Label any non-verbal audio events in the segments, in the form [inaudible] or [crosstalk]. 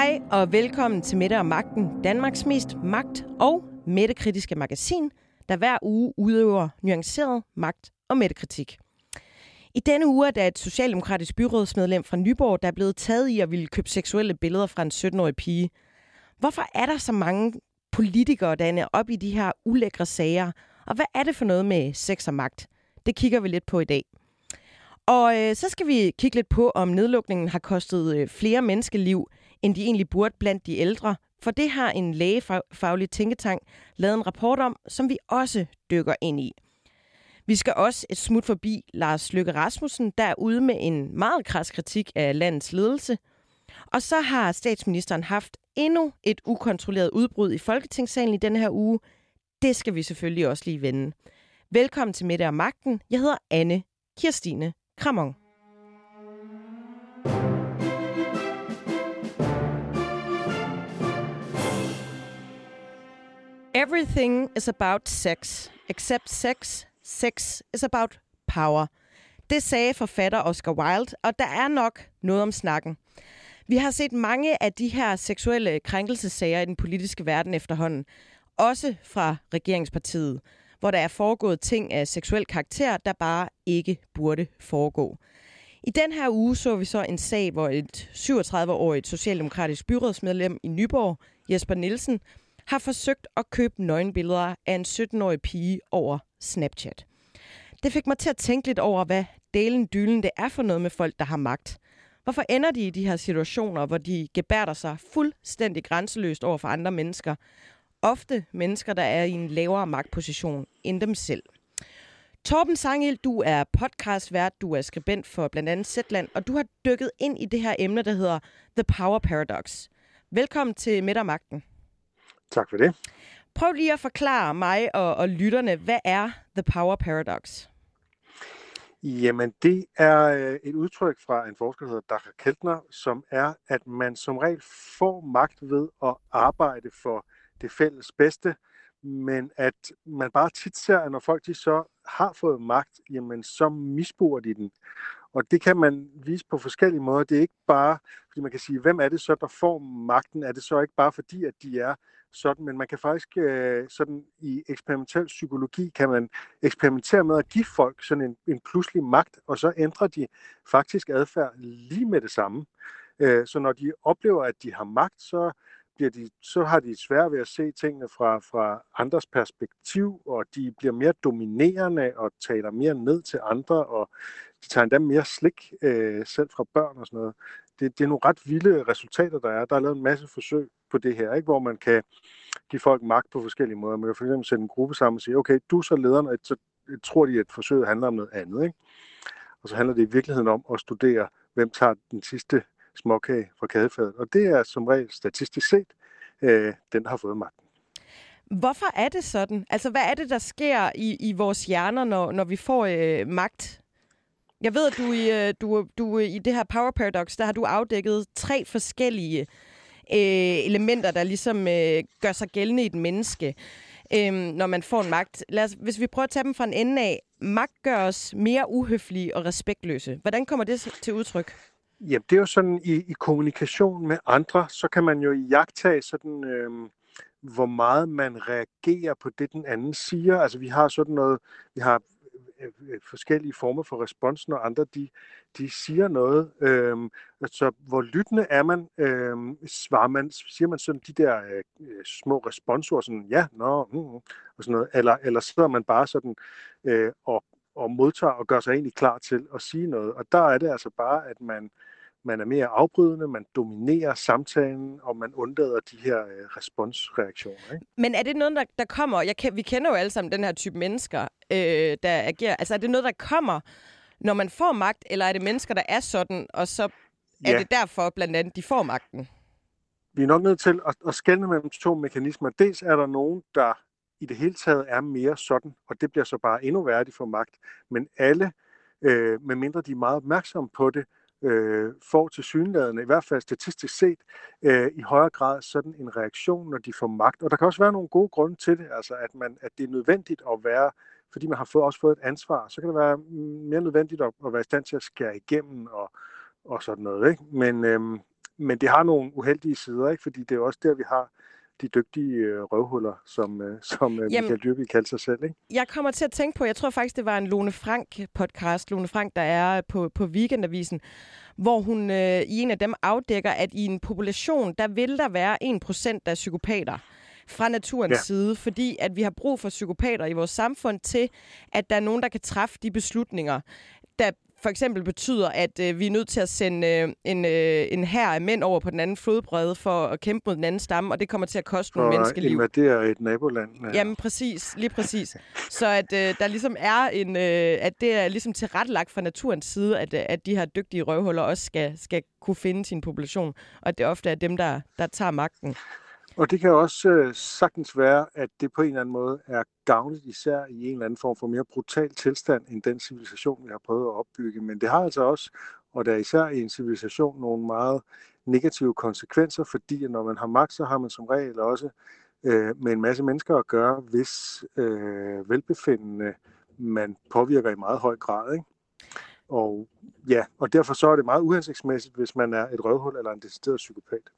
Hej og velkommen til Mette og Magten, Danmarks mest magt- og mættekritiske magasin, der hver uge udøver nuanceret magt- og mættekritik. I denne uge er der et socialdemokratisk byrådsmedlem fra Nyborg, der er blevet taget i at ville købe seksuelle billeder fra en 17-årig pige. Hvorfor er der så mange politikere, der er op i de her ulækre sager? Og hvad er det for noget med sex og magt? Det kigger vi lidt på i dag. Og øh, så skal vi kigge lidt på, om nedlukningen har kostet øh, flere menneskeliv, end de egentlig burde blandt de ældre. For det har en lægefaglig tænketank lavet en rapport om, som vi også dykker ind i. Vi skal også et smut forbi Lars Løkke Rasmussen, der er ude med en meget kras kritik af landets ledelse. Og så har statsministeren haft endnu et ukontrolleret udbrud i Folketingssalen i denne her uge. Det skal vi selvfølgelig også lige vende. Velkommen til Mette og Magten. Jeg hedder Anne Kirstine Kramon. Everything is about sex, except sex. Sex is about power. Det sagde forfatter Oscar Wilde, og der er nok noget om snakken. Vi har set mange af de her seksuelle krænkelsesager i den politiske verden efterhånden. Også fra regeringspartiet, hvor der er foregået ting af seksuel karakter, der bare ikke burde foregå. I den her uge så vi så en sag, hvor et 37-årigt socialdemokratisk byrådsmedlem i Nyborg, Jesper Nielsen, har forsøgt at købe nøgenbilleder af en 17-årig pige over Snapchat. Det fik mig til at tænke lidt over, hvad delen dylen det er for noget med folk, der har magt. Hvorfor ender de i de her situationer, hvor de gebærder sig fuldstændig grænseløst over for andre mennesker? Ofte mennesker, der er i en lavere magtposition end dem selv. Torben Sangel, du er podcastvært, du er skribent for blandt andet Zetland, og du har dykket ind i det her emne, der hedder The Power Paradox. Velkommen til Midt Magten. Tak for det. Prøv lige at forklare mig og, og lytterne, hvad er The Power Paradox? Jamen, det er øh, et udtryk fra en forsker, der hedder Dr. Keltner, som er, at man som regel får magt ved at arbejde for det fælles bedste, men at man bare tit ser, at når folk de så har fået magt, jamen så misbruger de den. Og det kan man vise på forskellige måder. Det er ikke bare, fordi man kan sige, hvem er det så, der får magten? Er det så ikke bare fordi, at de er sådan, men man kan faktisk øh, sådan i eksperimentel psykologi kan man eksperimentere med at give folk sådan en, en pludselig magt, og så ændrer de faktisk adfærd lige med det samme. Øh, så når de oplever, at de har magt, så bliver de, så har de svært ved at se tingene fra, fra andres perspektiv, og de bliver mere dominerende og taler mere ned til andre, og de tager endda mere slik øh, selv fra børn og sådan noget. Det, det er nogle ret vilde resultater, der er. Der er lavet en masse forsøg på det her, ikke? hvor man kan give folk magt på forskellige måder. Man kan for eksempel sætte en gruppe sammen og sige, okay, du er så lederen, og så tror de, at forsøget handler om noget andet. Ikke? Og så handler det i virkeligheden om at studere, hvem tager den sidste småkage fra kadefadet. Og det er som regel statistisk set, øh, den har fået magten. Hvorfor er det sådan? Altså, hvad er det, der sker i, i vores hjerner, når, når vi får øh, magt? Jeg ved, at du i, øh, du, du øh, i det her Power Paradox, der har du afdækket tre forskellige øh, elementer, der ligesom øh, gør sig gældende i et menneske, øh, når man får en magt. Lad os, hvis vi prøver at tage dem fra en ende af. Magt gør os mere uhøflige og respektløse. Hvordan kommer det til udtryk? Jamen, det er jo sådan, i, i kommunikation med andre, så kan man jo jagtage sådan, øh, hvor meget man reagerer på det, den anden siger. Altså, vi har sådan noget, vi har Øh, øh, forskellige former for respons, når andre de, de siger noget. Øhm, altså, hvor lyttende er man, øhm, svarer man, siger man sådan de der øh, øh små responsord, sådan ja, nå, mm, mm, og sådan noget, eller, eller sidder man bare sådan øh, og, og modtager og gør sig egentlig klar til at sige noget. Og der er det altså bare, at man, man er mere afbrydende, man dominerer samtalen, og man undlader de her øh, responsreaktioner. Ikke? Men er det noget, der, der kommer? Jeg vi kender jo alle sammen den her type mennesker, øh, der agerer. Altså er det noget, der kommer, når man får magt, eller er det mennesker, der er sådan, og så er ja. det derfor blandt andet, de får magten? Vi er nok nødt til at, at skelne mellem to mekanismer. Dels er der nogen, der i det hele taget er mere sådan, og det bliver så bare endnu værre, de får magt. Men alle, øh, medmindre de er meget opmærksomme på det, øh, får til synlædende, i hvert fald statistisk set, øh, i højere grad sådan en reaktion, når de får magt. Og der kan også være nogle gode grunde til det, altså at, man, at det er nødvendigt at være, fordi man har fået, også fået et ansvar, så kan det være mere nødvendigt at, at være i stand til at skære igennem og, og sådan noget. Ikke? Men, øh, men det har nogle uheldige sider, ikke? fordi det er også der, vi har de dygtige øh, røvhuller, som, øh, som øh, Michael Dyrby kaldte sig selv. Ikke? Jeg kommer til at tænke på, jeg tror faktisk, det var en Lone Frank-podcast, Lone Frank, der er på, på Weekendavisen, hvor hun øh, i en af dem afdækker, at i en population, der vil der være 1% af psykopater fra naturens ja. side, fordi at vi har brug for psykopater i vores samfund til, at der er nogen, der kan træffe de beslutninger, der for eksempel betyder, at øh, vi er nødt til at sende øh, en, øh, en hær af mænd over på den anden flodbredde for at kæmpe mod den anden stamme, og det kommer til at koste for nogle menneskeliv. For det er et naboland. Ja. Jamen præcis, lige præcis. Så at øh, der ligesom er en, øh, at det er ligesom tilrettelagt fra naturens side, at, øh, at de her dygtige røvhuller også skal, skal kunne finde sin population, og at det ofte er dem, der, der tager magten. Og det kan også øh, sagtens være, at det på en eller anden måde er gavnligt, især i en eller anden form for mere brutal tilstand, end den civilisation, vi har prøvet at opbygge. Men det har altså også, og der er især i en civilisation, nogle meget negative konsekvenser, fordi når man har magt, så har man som regel også øh, med en masse mennesker at gøre, hvis øh, velbefindende man påvirker i meget høj grad. Ikke? Og ja, og derfor så er det meget uhensigtsmæssigt, hvis man er et røvhul eller en decideret psykopat.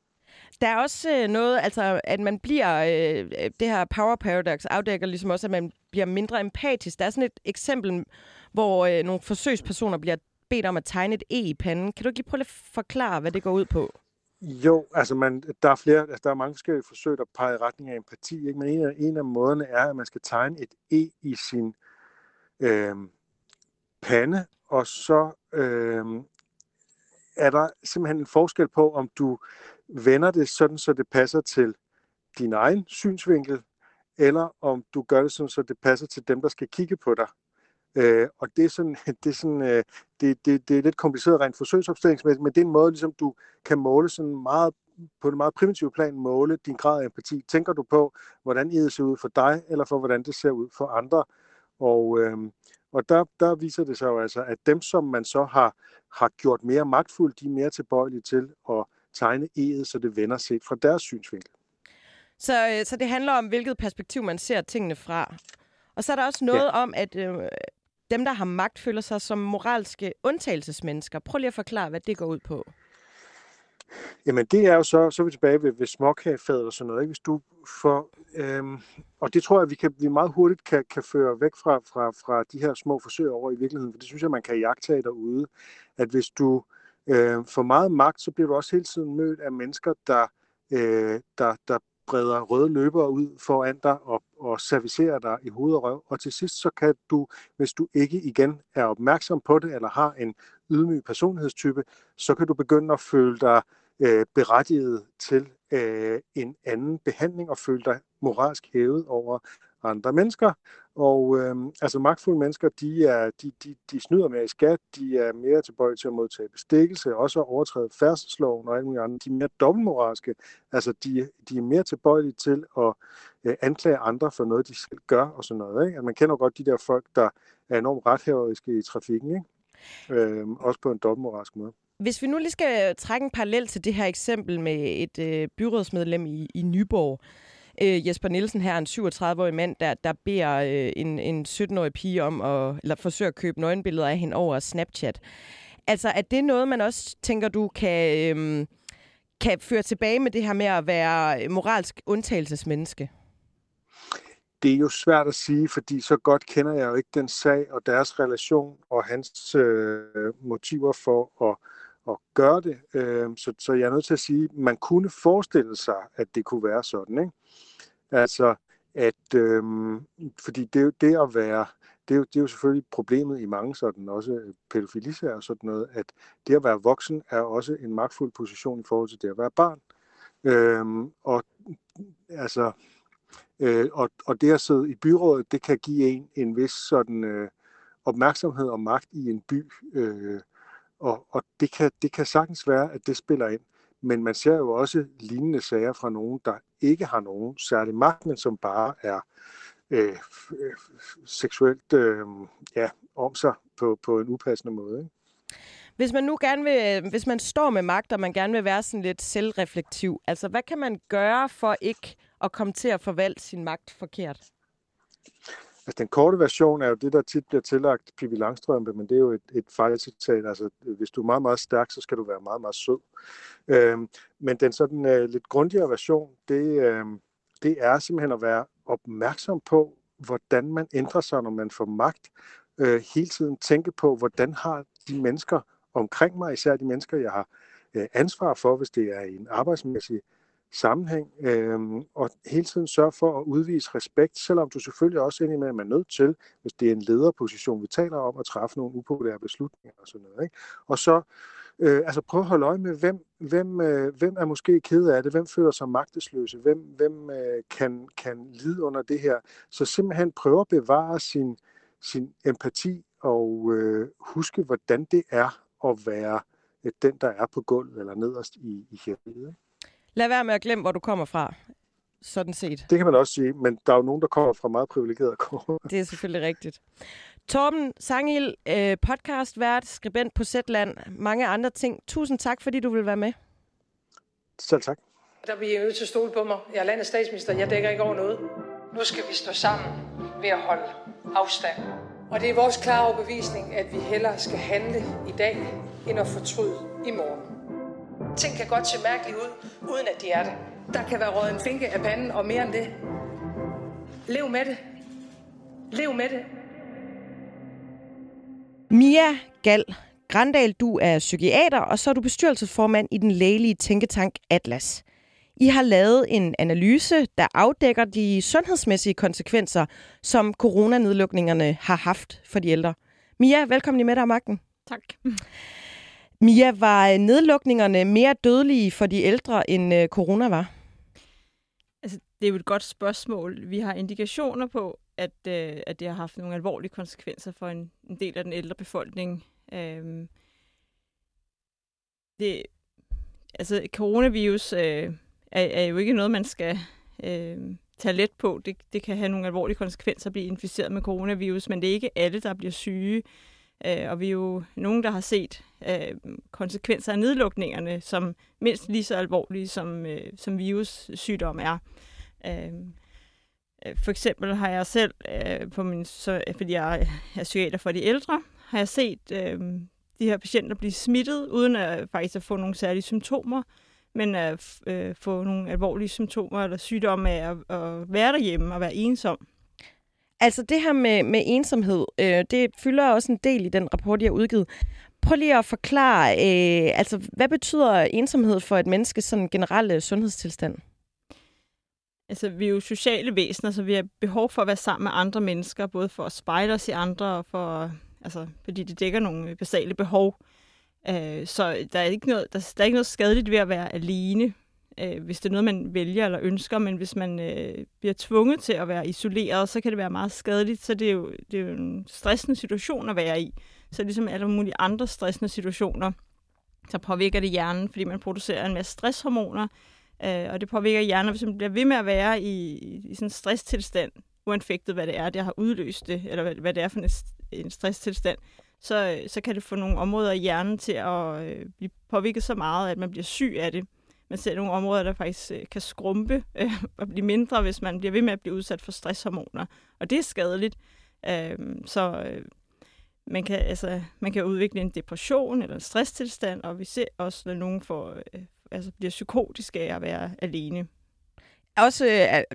Der er også øh, noget, altså at man bliver, øh, det her power paradox afdækker ligesom også, at man bliver mindre empatisk. Der er sådan et eksempel, hvor øh, nogle forsøgspersoner bliver bedt om at tegne et E i panden. Kan du ikke lige prøve at forklare, hvad det går ud på? Jo, altså man, der er flere, altså der er mange forskellige forsøg, der peger i retning af empati, ikke? men en af, en af måderne er, at man skal tegne et E i sin øh, pande, og så øh, er der simpelthen en forskel på, om du vender det sådan, så det passer til din egen synsvinkel, eller om du gør det sådan, så det passer til dem, der skal kigge på dig. Øh, og det er sådan, [laughs] det er, sådan øh, det, det, det er lidt kompliceret rent forsøgsopstillingsmæssigt, men det er en måde, ligesom du kan måle sådan meget på en meget primitiv plan måle din grad af empati. Tænker du på, hvordan det ser ud for dig, eller for hvordan det ser ud for andre? Og, øh, og der, der viser det sig jo altså, at dem, som man så har, har gjort mere magtfulde, de er mere tilbøjelige til at tegne E'et, så det vender set fra deres synsvinkel. Så, øh, så det handler om, hvilket perspektiv man ser tingene fra. Og så er der også noget ja. om, at øh, dem, der har magt, føler sig som moralske undtagelsesmennesker. Prøv lige at forklare, hvad det går ud på. Jamen det er jo så, så er vi tilbage ved, ved småkagefadet og sådan noget. Ikke? Hvis du får, øhm, og det tror jeg, vi, kan, vi meget hurtigt kan, kan føre væk fra, fra, fra de her små forsøg over i virkeligheden, for det synes jeg, man kan jagtage derude, at hvis du øh, Øh, får meget magt, så bliver du også hele tiden mødt af mennesker, der, øh, der, der breder røde løbere ud foran dig og, og servicerer dig i hoved og røv. Og til sidst så kan du, hvis du ikke igen er opmærksom på det, eller har en ydmyg personlighedstype, så kan du begynde at føle dig øh, berettiget til øh, en anden behandling og føle dig moralsk hævet over andre mennesker. Og øh, altså magtfulde mennesker, de, er, de, de, de snyder mere i skat, de er mere tilbøjelige til at modtage bestikkelse, også at overtræde færdselsloven og alt muligt andet. De er mere dobbeltmoralske, altså de, de er mere tilbøjelige til at øh, anklage andre for noget, de selv gør og sådan noget. Ikke? Altså, man kender godt de der folk, der er enormt rethæveriske i trafikken, ikke? Øh, også på en dobbeltmoralsk måde. Hvis vi nu lige skal trække en parallel til det her eksempel med et øh, byrådsmedlem i, i Nyborg, øh, øh, Jesper Nielsen her, en 37-årig mand, der, der beder øh, en, en 17-årig pige om at eller forsøge at købe nøgenbilleder af hende over Snapchat. Altså, er det noget, man også tænker, du kan, øh, kan føre tilbage med det her med at være moralsk undtagelsesmenneske? det er jo svært at sige, fordi så godt kender jeg jo ikke den sag og deres relation og hans øh, motiver for at, at gøre det. Øh, så, så jeg er nødt til at sige, at man kunne forestille sig, at det kunne være sådan. Ikke? Altså, at, øh, fordi det, det at være, det er, jo, det er jo selvfølgelig problemet i mange sådan, også pædofilisager og sådan noget, at det at være voksen er også en magtfuld position i forhold til det at være barn. Øh, og altså, øh, og, og det at sidde i byrådet, det kan give en en vis sådan øh, opmærksomhed og magt i en by, øh, og, og det, kan, det kan sagtens være, at det spiller ind. Men man ser jo også lignende sager fra nogen, der ikke har nogen særlig magt, men som bare er øh, seksuelt øh, ja, om sig på, på en upassende måde. Ikke? Hvis man nu gerne vil, hvis man står med magt, og man gerne vil være sådan lidt selvreflektiv, altså hvad kan man gøre for ikke at komme til at forvalte sin magt forkert? Altså den korte version er jo det, der tit bliver tillagt Pippi Langstrømpe, men det er jo et, et fejlcitat. Altså hvis du er meget, meget stærk, så skal du være meget, meget sød. Øhm, men den sådan øh, lidt grundigere version, det, øh, det er simpelthen at være opmærksom på, hvordan man ændrer sig, når man får magt. Øh, hele tiden tænke på, hvordan har de mennesker omkring mig, især de mennesker, jeg har øh, ansvar for, hvis det er en arbejdsmæssig sammenhæng, øh, og hele tiden sørge for at udvise respekt, selvom du selvfølgelig også indimellem er nødt til, hvis det er en lederposition, vi taler om, at træffe nogle upopulære beslutninger og sådan noget. Ikke? Og så øh, altså prøv at holde øje med, hvem, hvem, øh, hvem er måske ked af det, hvem føler sig magtesløse, hvem, hvem øh, kan, kan lide under det her. Så simpelthen prøve at bevare sin, sin empati og øh, huske, hvordan det er at være øh, den, der er på gulvet eller nederst i, i hierarkiet. Lad være med at glemme, hvor du kommer fra, sådan set. Det kan man også sige, men der er jo nogen, der kommer fra meget privilegerede kår. Det er selvfølgelig rigtigt. Torben Sangil, øh, podcastvært, skribent på Zetland, mange andre ting. Tusind tak, fordi du vil være med. Selv tak. Der bliver nødt til at stole på mig. Jeg er landets statsminister. Jeg dækker ikke over noget. Nu skal vi stå sammen ved at holde afstand. Og det er vores klare overbevisning, at vi hellere skal handle i dag, end at fortryde i morgen. Ting kan godt se mærkeligt ud, uden at de er det. Der kan være råd en finke af panden, og mere end det. Lev med det. Lev med det. Mia Gal Grandal, du er psykiater, og så er du bestyrelsesformand i den lægelige tænketank Atlas. I har lavet en analyse, der afdækker de sundhedsmæssige konsekvenser, som coronanedlukningerne har haft for de ældre. Mia, velkommen i med dig magten. Tak. Mia, var øh, nedlukningerne mere dødelige for de ældre, end øh, corona var? Altså, det er jo et godt spørgsmål. Vi har indikationer på, at, øh, at det har haft nogle alvorlige konsekvenser for en, en del af den ældre befolkning. Øhm, det, altså, coronavirus øh, er, er jo ikke noget, man skal øh, tage let på. Det, det kan have nogle alvorlige konsekvenser at blive inficeret med coronavirus, men det er ikke alle, der bliver syge. Øh, og vi er jo nogen, der har set øh, konsekvenser af nedlukningerne, som mindst lige så alvorlige, som, øh, som virussygdom er. Øh, øh for eksempel har jeg selv, øh, på min, så, fordi jeg er psykiater for de ældre, har jeg set øh, de her patienter blive smittet, uden at faktisk at få nogle særlige symptomer, men at øh, få nogle alvorlige symptomer eller sygdomme af at, at være derhjemme og være ensom. Altså det her med, med ensomhed, øh, det fylder også en del i den rapport, jeg har udgivet. Prøv lige at forklare, øh, altså hvad betyder ensomhed for et menneskes sådan generelle øh, sundhedstilstand? Altså, vi er jo sociale væsener, så vi har behov for at være sammen med andre mennesker, både for at spejle os i andre, og for, altså, fordi det dækker nogle basale behov. Øh, så der er, ikke noget, der, der er ikke noget skadeligt ved at være alene, øh, hvis det er noget, man vælger eller ønsker, men hvis man øh, bliver tvunget til at være isoleret, så kan det være meget skadeligt, så det er jo, det er jo en stressende situation at være i. Så ligesom alle mulige andre stressende situationer, så påvirker det hjernen, fordi man producerer en masse stresshormoner, øh, og det påvirker hjernen, hvis man bliver ved med at være i, i sådan en stresstilstand, uanfægtet hvad det er, der har udløst det, eller hvad, hvad det er for en, en stresstilstand, så, øh, så kan det få nogle områder i hjernen til at øh, blive påvirket så meget, at man bliver syg af det. Man ser nogle områder, der faktisk øh, kan skrumpe øh, [laughs] og blive mindre, hvis man bliver ved med at blive udsat for stresshormoner. Og det er skadeligt. Øh, så øh, man, kan, altså, man kan udvikle en depression eller en stresstilstand, og vi ser også, når nogen får, øh, altså, bliver psykotiske af at være alene. Også,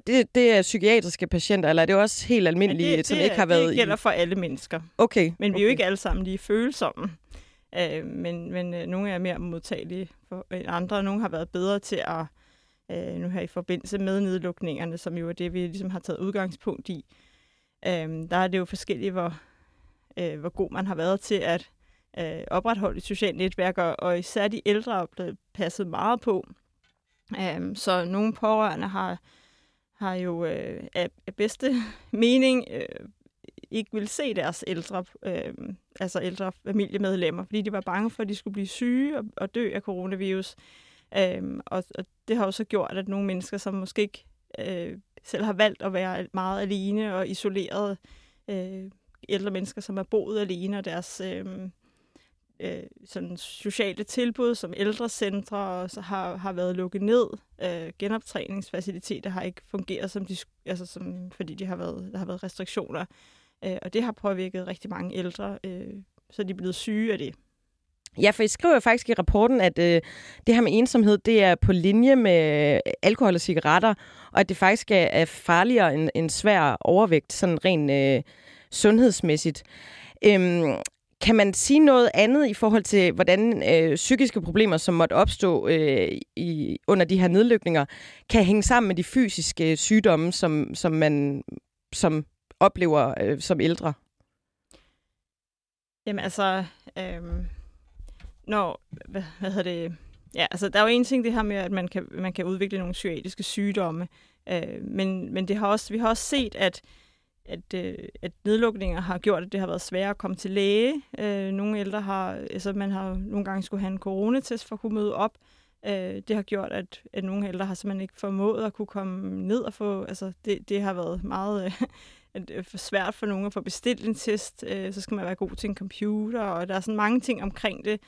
det, det er psykiatriske patienter, eller er det også helt almindelige, det, som det, ikke har været Det gælder for alle mennesker. Okay. Men vi okay. er jo ikke alle sammen lige følsomme. Øh, men men øh, nogle er mere modtagelige for, end andre. Nogle har været bedre til at, øh, nu her i forbindelse med nedlukningerne, som jo er det, vi ligesom har taget udgangspunkt i. Øh, der er det jo forskelligt, hvor, øh, hvor god man har været til at øh, opretholde et socialt netværk, og, og især de ældre er blevet passet meget på. Øh, så nogle pårørende har, har jo øh, af, af bedste mening øh, ikke vil se deres ældre, øh, altså ældre familiemedlemmer, fordi de var bange for, at de skulle blive syge og, og dø af coronavirus. Øh, og, og det har også gjort, at nogle mennesker, som måske ikke øh, selv har valgt at være meget alene og isoleret, øh, ældre mennesker, som har boet alene, og deres, øh, øh, sådan sociale tilbud som ældrecentre og så har, har været lukket ned. Øh, genoptræningsfaciliteter har ikke fungeret, som de, altså som, fordi de har været, der har været restriktioner. Øh, og det har påvirket rigtig mange ældre, øh, så de er blevet syge af det. Ja, for I skriver faktisk i rapporten, at øh, det her med ensomhed, det er på linje med alkohol og cigaretter, og at det faktisk er, er farligere end, end svær overvægt, sådan rent øh, sundhedsmæssigt. Øhm, kan man sige noget andet i forhold til, hvordan øh, psykiske problemer, som måtte opstå øh, i, under de her nedlykninger, kan hænge sammen med de fysiske øh, sygdomme, som, som man som oplever øh, som ældre? Jamen altså, øh, når, hvad, hvad hedder det, ja, altså der er jo en ting det her med, at man kan, man kan udvikle nogle psykiatriske sygdomme, øh, men, men det har også, vi har også set, at at, øh, at nedlukninger har gjort, at det har været sværere at komme til læge. Øh, nogle ældre har, altså man har nogle gange skulle have en coronatest for at kunne møde op. Øh, det har gjort, at, at nogle ældre har simpelthen ikke formået at kunne komme ned og få, altså det, det har været meget øh, Øh, for svært for nogen at få bestilt en test. Øh, så skal man være god til en computer, og der er sådan mange ting omkring det.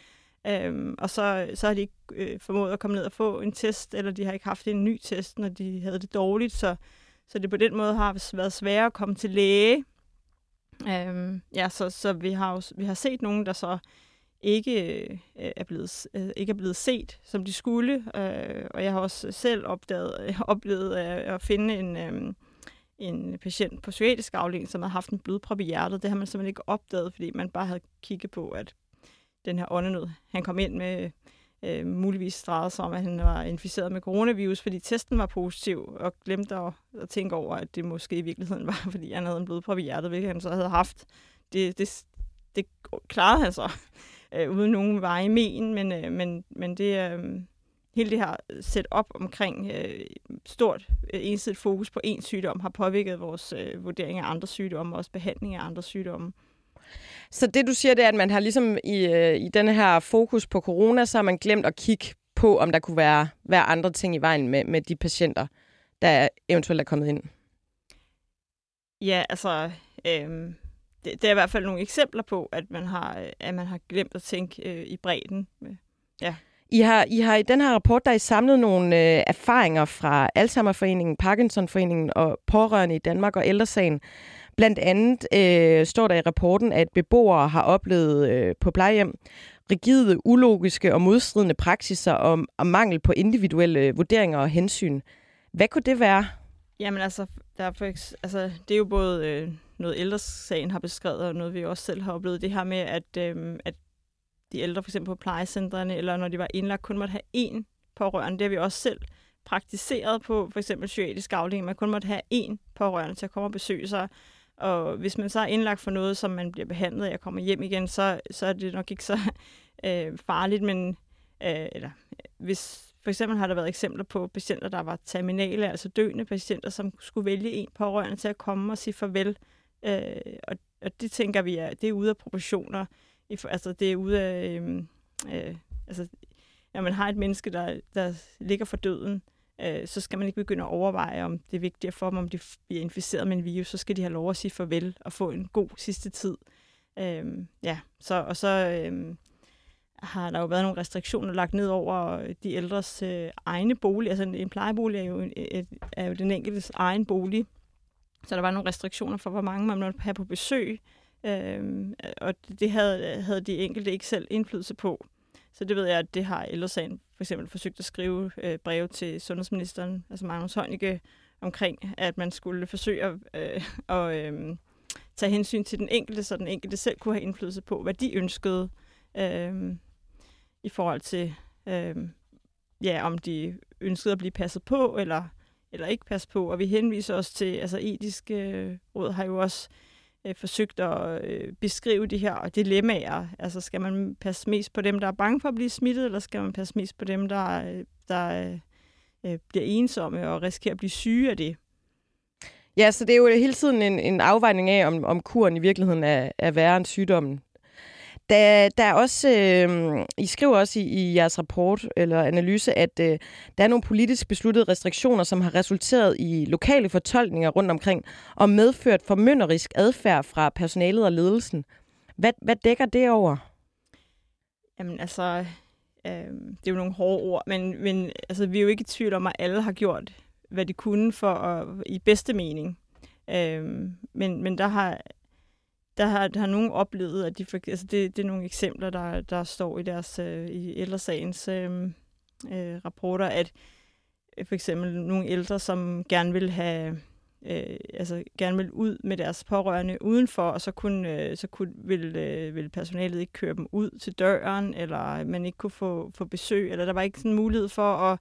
Øhm, og så, så har de ikke øh, formået at komme ned og få en test, eller de har ikke haft en ny test, når de havde det dårligt. Så, så det på den måde har været sværere at komme til læge. Øhm, ja, så, så vi har jo, vi har set nogen, der så ikke øh, er blevet øh, ikke er blevet set, som de skulle. Øh, og jeg har også selv opdaget, [laughs] oplevet øh, at finde en, øh, en patient på psykiatrisk afdeling, som havde haft en blodprop i hjertet. Det har man simpelthen ikke opdaget, fordi man bare havde kigget på, at den her åndenød, han kom ind med øh, muligvis drejede sig om, at han var inficeret med coronavirus, fordi testen var positiv, og glemte at, at tænke over, at det måske i virkeligheden var, fordi han havde en blodprop i hjertet, hvilket han så havde haft. Det, det, det klarede han så, øh, uden nogen vej men, øh, men, men det, øh, hele det her set op omkring øh, stort øh, ensidigt fokus på én sygdom har påvirket vores øh, vurdering af andre sygdomme, og også behandling af andre sygdomme. Så det, du siger, det er, at man har ligesom i, øh, i denne her fokus på corona, så har man glemt at kigge på, om der kunne være, være andre ting i vejen med, med de patienter, der eventuelt er kommet ind. Ja, altså, øhm, det, det er i hvert fald nogle eksempler på, at man har, at man har glemt at tænke øh, i bredden. Ja. I har, I har i den her rapport, der er I samlet nogle øh, erfaringer fra Alzheimerforeningen, Parkinsonforeningen og pårørende i Danmark og Ældresagen, Blandt andet øh, står der i rapporten, at beboere har oplevet øh, på plejehjem rigide, ulogiske og modstridende praksiser om, om mangel på individuelle vurderinger og hensyn. Hvad kunne det være? Jamen altså, der er for, altså det er jo både øh, noget ældresagen har beskrevet, og noget vi også selv har oplevet, det her med, at, øh, at de ældre for eksempel på plejecentrene, eller når de var indlagt, kun måtte have én pårørende. Det har vi også selv praktiseret på for eksempel psykiatrisk afdeling. Man kun måtte have én pårørende til at komme og besøge sig. Og hvis man så er indlagt for noget, som man bliver behandlet af og kommer hjem igen, så, så er det nok ikke så [laughs] øh, farligt, men øh, eller, hvis for eksempel har der været eksempler på patienter, der var terminale, altså døende patienter, som skulle vælge en pårørende til at komme og sige farvel. Øh, og, og det tænker vi, er, det er ude af proportioner. Altså det er ude af, øh, øh, altså, når man har et menneske, der, der ligger for døden, øh, så skal man ikke begynde at overveje, om det er vigtigt for dem, om de bliver inficeret med en virus, så skal de have lov at sige farvel og få en god sidste tid. Øh, ja, så, og så øh, har der jo været nogle restriktioner lagt ned over de ældres øh, egne bolig. Altså en, en plejebolig er jo, en, et, er jo den enkeltes egen bolig, så der var nogle restriktioner for, hvor mange man måtte have på besøg, øh, og det havde, havde de enkelte ikke selv indflydelse på. Så det ved jeg, at det har ældresagen for eksempel forsøgt at skrive øh, breve til sundhedsministeren, altså Magnus Heunicke, omkring, at man skulle forsøge at, øh, at øh, tage hensyn til den enkelte, så den enkelte selv kunne have indflydelse på, hvad de ønskede øh, i forhold til, øh, ja, om de ønskede at blive passet på, eller, eller ikke passet på. Og vi henviser også til, altså etiske øh, råd har jo også øh, Øh, forsøgt at øh, beskrive de her dilemmaer. Altså skal man passe mest på dem, der er bange for at blive smittet, eller skal man passe mest på dem, der, øh, der øh, bliver ensomme og risikerer at blive syge af det? Ja, så det er jo hele tiden en, en afvejning af, om, om kuren i virkeligheden er, er værre end sygdommen. Der, der er også, øh, I skriver også i, i jeres rapport eller analyse, at øh, der er nogle politisk besluttede restriktioner, som har resulteret i lokale fortolkninger rundt omkring og medført formynderisk adfærd fra personalet og ledelsen. Hvad, hvad dækker det over? Jamen altså, øh, det er jo nogle hårde ord, men, men altså, vi er jo ikke i tvivl om, at alle har gjort, hvad de kunne for at, i bedste mening. Øh, men, men der har, der har, der har nogen oplevet, at de for, altså det, det er nogle eksempler, der, der står i deres øh, i ældresagens øh, øh, rapporter, at øh, for eksempel nogle ældre, som gerne vil have øh, altså gerne vil ud med deres pårørende udenfor, og så kunne, øh, så kunne vil, øh, vil personalet ikke køre dem ud til døren, eller man ikke kunne få, få besøg, eller der var ikke sådan mulighed for at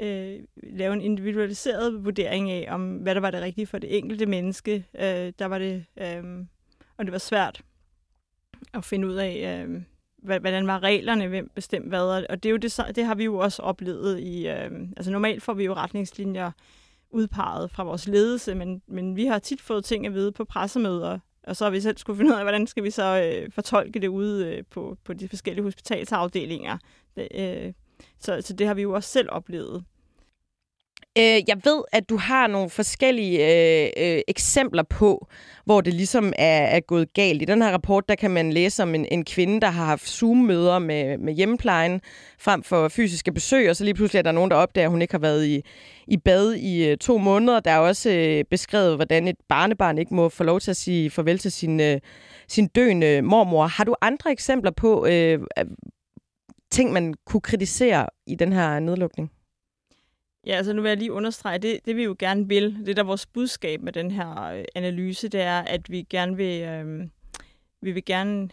øh, lave en individualiseret vurdering af, om hvad der var det rigtige for det enkelte menneske. Øh, der var det, øh, og det var svært at finde ud af, øh, hvordan var reglerne, hvem bestemte hvad, og det, er jo det, det har vi jo også oplevet i, øh, altså normalt får vi jo retningslinjer udpeget fra vores ledelse, men, men vi har tit fået ting at vide på pressemøder, og så har vi selv skulle finde ud af, hvordan skal vi så øh, fortolke det ude øh, på, på de forskellige hospitalsafdelinger. Det, øh, så, så det har vi jo også selv oplevet. Øh, jeg ved, at du har nogle forskellige øh, øh, eksempler på, hvor det ligesom er, er gået galt. I den her rapport, der kan man læse om en, en kvinde, der har haft Zoom-møder med, med hjemmeplejen frem for fysiske besøg, og så lige pludselig er der nogen, der opdager, at hun ikke har været i, i bad i øh, to måneder. Der er også øh, beskrevet, hvordan et barnebarn ikke må få lov til at sige farvel til sin, øh, sin døende mormor. Har du andre eksempler på øh, ting, man kunne kritisere i den her nedlukning? Ja, altså nu vil jeg lige understrege, det, det vi jo gerne vil, det der er vores budskab med den her øh, analyse, det er, at vi gerne vil, øh, vi vil gerne,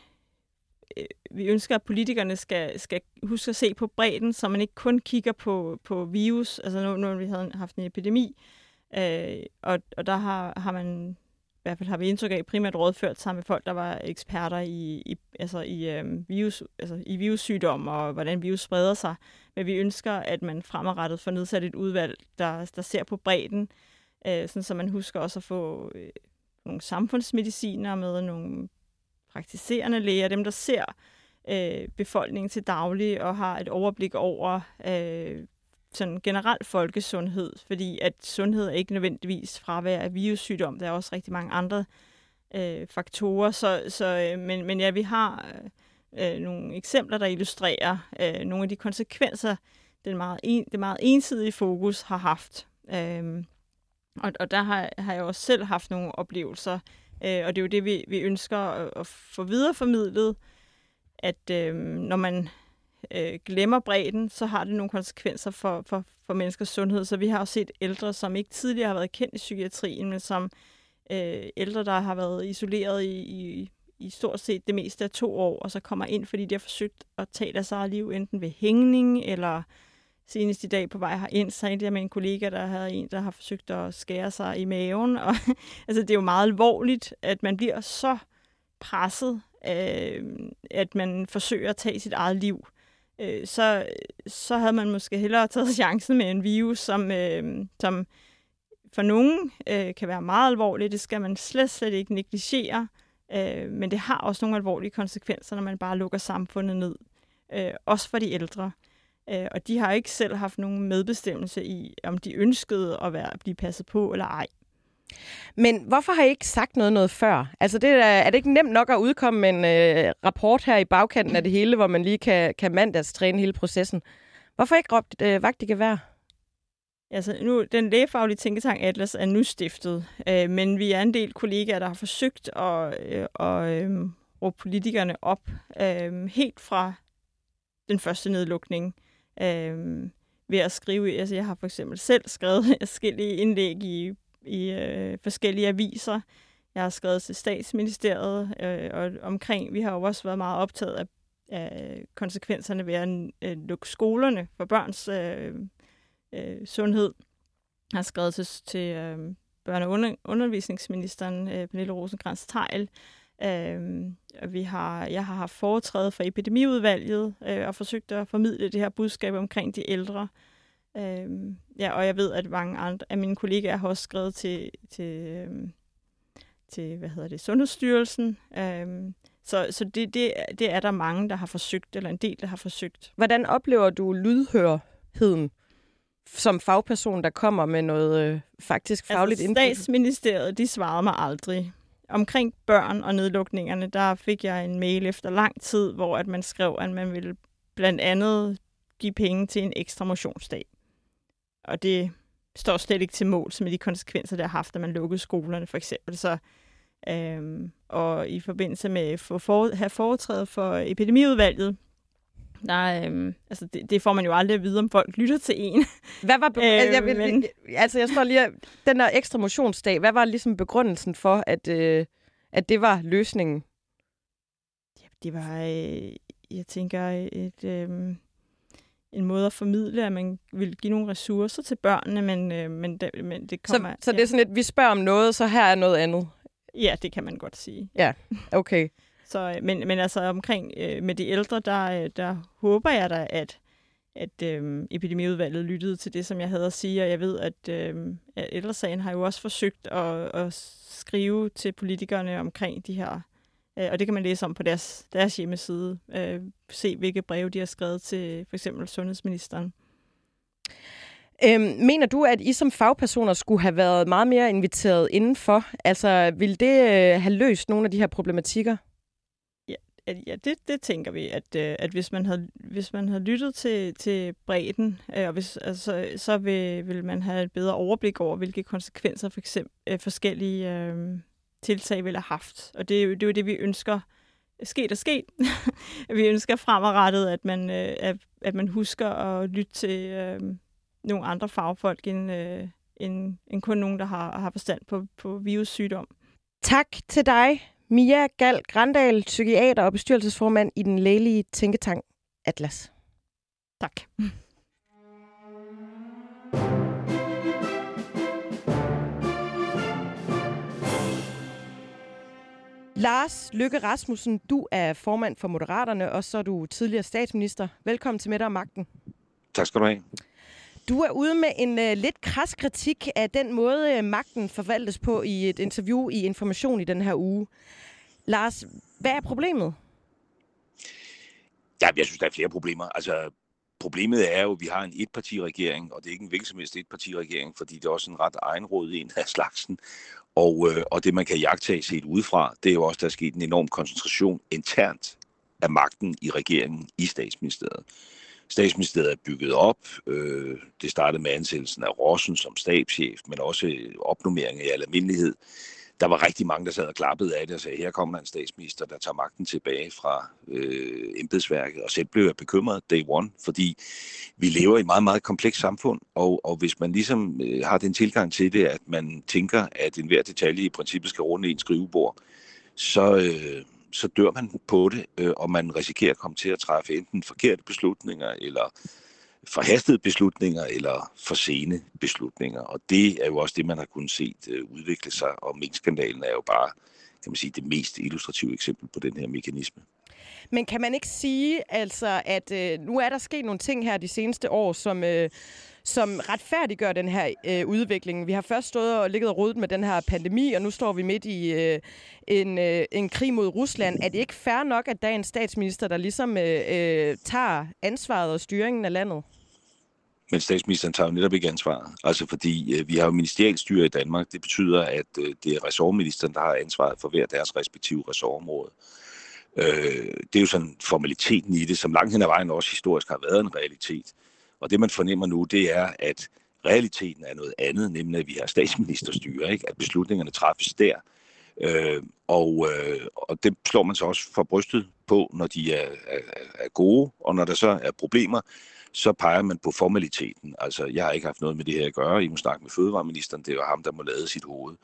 øh, vi ønsker, at politikerne skal, skal huske at se på bredden, så man ikke kun kigger på, på virus, altså nu, nu vi havde haft en epidemi, øh, og, og der har, har man hvert fald har vi indtryk af, primært rådført sammen med folk, der var eksperter i, i, altså i, øh, virus, altså i virussygdom og hvordan virus spreder sig. Men vi ønsker, at man fremadrettet får nedsat et udvalg, der, der ser på bredden, øh, sådan så man husker også at få øh, nogle samfundsmediciner med, nogle praktiserende læger, dem der ser øh, befolkningen til daglig og har et overblik over øh, sådan generelt folkesundhed, fordi at sundhed er ikke nødvendigvis fravær af virussygdom. Der er også rigtig mange andre øh, faktorer. Så, så, øh, men, men ja, vi har øh, øh nogle eksempler, der illustrerer øh, nogle af de konsekvenser, den meget en, det meget ensidige fokus har haft. Øh, og, og der har, har jeg også selv haft nogle oplevelser, øh, og det er jo det, vi, vi ønsker at, at få videreformidlet, at øh, når man øh, glemmer bredden, så har det nogle konsekvenser for, for, for menneskers sundhed. Så vi har også set ældre, som ikke tidligere har været kendt i psykiatrien, men som øh, ældre, der har været isoleret i, i, i stort set det meste af to år, og så kommer ind, fordi de har forsøgt at tage deres eget liv, enten ved hængning, eller senest i dag på vej herind, så endte jeg med en kollega, der havde en, der har forsøgt at skære sig i maven. [laughs] Og, altså, det er jo meget alvorligt, at man bliver så presset, øh, at man forsøger at tage sit eget liv øh, så, så havde man måske hellere taget [laughs] chancen med en virus, som, øh, som for nogen øh, kan være meget alvorligt. Det skal man slet, slet ikke negligere. Øh, men det har også nogle alvorlige konsekvenser, når man bare lukker samfundet ned. Øh, også for de ældre. Øh, og de har ikke selv haft nogen medbestemmelse i, om de ønskede at være, at blive passet på eller ej. Men hvorfor har I ikke sagt noget noget før? Altså, det er, er det ikke nemt nok at udkomme med en øh, rapport her i bagkanten af det hele, hvor man lige kan, kan mandagstræne hele processen? Hvorfor ikke råbt øh, vagt i gevær? Altså, nu, den lægefaglige tænketank Atlas er nu stiftet, øh, men vi er en del kollegaer, der har forsøgt at, øh, at øh, råbe politikerne op øh, helt fra den første nedlukning. Øh, ved at skrive, altså jeg har for eksempel selv skrevet [laughs] forskellige indlæg i i øh, forskellige aviser. Jeg har skrevet til statsministeriet øh, og omkring. Vi har jo også været meget optaget af, af konsekvenserne ved at øh, lukke skolerne for børns øh, øh, sundhed. Jeg har skrevet til, til øh, børne- og under, undervisningsministeren, øh, Pernille rosenkrantz teil øh, vi har, jeg har haft foretræde for epidemiudvalget øh, og forsøgt at formidle det her budskab omkring de ældre. Øhm, ja, og jeg ved, at mange andre af mine kollegaer har også skrevet til, til, øhm, til hvad hedder det, Sundhedsstyrelsen. Øhm, så så det, det, det er der mange, der har forsøgt, eller en del, der har forsøgt. Hvordan oplever du lydhørheden som fagperson, der kommer med noget øh, faktisk fagligt altså, indflydelse? Statsministeriet, de svarede mig aldrig. omkring børn og nedlukningerne, der fik jeg en mail efter lang tid, hvor at man skrev, at man ville blandt andet give penge til en ekstra motionsdag. Og det står slet ikke til mål med de konsekvenser, det har haft, at man lukkede skolerne for eksempel. Så, øhm, og i forbindelse med at for, have foretrædet for epidemiudvalget, der, øhm, altså det, det får man jo aldrig at vide, om folk lytter til en. Hvad var, øh, [laughs] altså, jeg, men... altså jeg står lige, den der ekstra motionsdag, hvad var ligesom begrundelsen for, at, øh, at det var løsningen? Ja, det var, øh, jeg tænker, et, øh, en måde at formidle, at man vil give nogle ressourcer til børnene, men, øh, men, det, men det kommer... Så, så det er sådan et, vi spørger om noget, så her er noget andet? Ja, det kan man godt sige. Ja, okay. [laughs] Så, øh, men, men altså omkring øh, med de ældre, der, øh, der håber jeg da, at, at øh, epidemiudvalget lyttede til det, som jeg havde at sige, og jeg ved, at, øh, at ældresagen har jo også forsøgt at, at skrive til politikerne omkring de her, øh, og det kan man læse om på deres, deres hjemmeside, øh, se hvilke breve de har skrevet til for eksempel sundhedsministeren. Øhm, mener du, at I som fagpersoner skulle have været meget mere inviteret indenfor? Altså, vil det øh, have løst nogle af de her problematikker? at, ja, det, det tænker vi, at, øh, at hvis, man havde, hvis man havde lyttet til, til bredden, øh, og hvis, altså, så vil, vil man have et bedre overblik over, hvilke konsekvenser for eksempel, øh, forskellige øh, tiltag ville have haft. Og det, det er jo det, vi ønsker sket og sket. [laughs] vi ønsker fremadrettet, at man, øh, at, at man husker at lytte til øh, nogle andre fagfolk, end, øh, end, end kun nogen, der har, har forstand på, på virussygdom. Tak til dig, Mia Gal Grandal, psykiater og bestyrelsesformand i den lægelige tænketank Atlas. Tak. [laughs] Lars Lykke Rasmussen, du er formand for Moderaterne, og så er du tidligere statsminister. Velkommen til Mette og Magten. Tak skal du have. Du er ude med en uh, lidt kras kritik af den måde, uh, magten forvaltes på i et interview i Information i den her uge. Lars, hvad er problemet? Ja, jeg synes, der er flere problemer. Altså, problemet er jo, at vi har en etpartiregering, og det er ikke en hvilken som helst etpartiregering, fordi det er også en ret egenrådig en af slagsen. Og, øh, og det, man kan jagtage set udefra, det er jo også, der er sket en enorm koncentration internt af magten i regeringen i statsministeriet. Statsministeriet er bygget op. Øh, det startede med ansættelsen af Rossen som stabschef, men også opnummering i al almindelighed. Der var rigtig mange, der sad og klappede af det og sagde, her kommer en statsminister, der tager magten tilbage fra øh, embedsværket. Og selv blev jeg bekymret day one, fordi vi lever i et meget, meget komplekst samfund, og, og hvis man ligesom øh, har den tilgang til det, at man tænker, at enhver detalje i princippet skal runde i en skrivebord, så, øh, så dør man på det, øh, og man risikerer at komme til at træffe enten forkerte beslutninger, eller forhastede beslutninger, eller for sene beslutninger. Og det er jo også det, man har kunnet se øh, udvikle sig, og minkskandalen er jo bare kan man sige, det mest illustrative eksempel på den her mekanisme. Men kan man ikke sige, altså, at øh, nu er der sket nogle ting her de seneste år, som, øh, som retfærdiggør den her øh, udvikling. Vi har først stået og ligget og rodet med den her pandemi, og nu står vi midt i øh, en, øh, en krig mod Rusland. Er det ikke fair nok, at der er en statsminister, der ligesom øh, øh, tager ansvaret og styringen af landet? Men statsministeren tager jo netop ikke ansvaret. Altså fordi øh, vi har jo ministerialstyre i Danmark. Det betyder, at øh, det er ressortministeren, der har ansvaret for hver deres respektive ressortområde. Øh, det er jo sådan formaliteten i det, som langt hen ad vejen også historisk har været en realitet. Og det, man fornemmer nu, det er, at realiteten er noget andet, nemlig at vi har statsministerstyre, ikke? at beslutningerne træffes der. Øh, og, øh, og det slår man så også for brystet på, når de er, er, er gode, og når der så er problemer, så peger man på formaliteten. Altså, jeg har ikke haft noget med det her at gøre. I må snakke med fødevareministeren. Det er jo ham, der må lade sit hoved.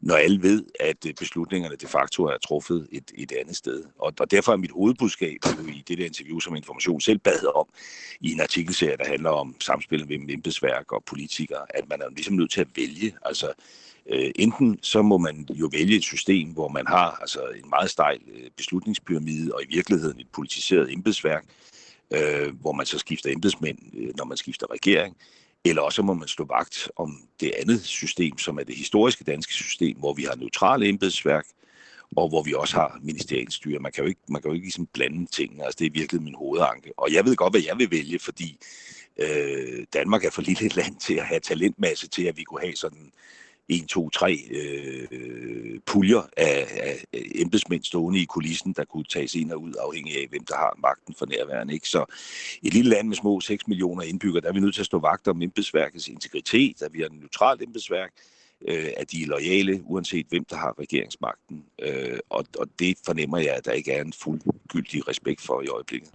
Når alle ved, at øh, beslutningerne de facto er truffet et, et andet sted. Og, og derfor er mit hovedbudskab i det der interview, som Information selv bad om, i en artikelserie, der handler om samspillet mellem embedsværk og politikere, at man er ligesom nødt til at vælge. Altså, øh, enten så må man jo vælge et system, hvor man har altså en meget stejl øh, beslutningspyramide, og i virkeligheden et politiseret embedsværk, øh, hvor man så skifter embedsmænd, øh, når man skifter regering. Eller også må man stå vagt om det andet system, som er det historiske danske system, hvor vi har neutrale embedsværk, og hvor vi også har ministerialstyre. Man kan jo ikke, man kan jo ikke ligesom blande tingene. Altså, det er virkelig min hovedanke. Og jeg ved godt, hvad jeg vil vælge, fordi øh, Danmark er for lille et land til at have talentmasse til, at vi kunne have sådan 1, 2, 3 øh, puljer af, af embedsmænd stående i kulissen, der kunne tages ind og ud, afhængig af, hvem der har magten for nærværende. Ikke? Så et lille land med små 6 millioner indbyggere, der er vi nødt til at stå vagt om embedsværkets integritet, at vi har et neutralt embedsværk, øh, at de er lojale, uanset hvem der har regeringsmagten. Øh, og, og det fornemmer jeg, at der ikke er en fuldgyldig respekt for i øjeblikket.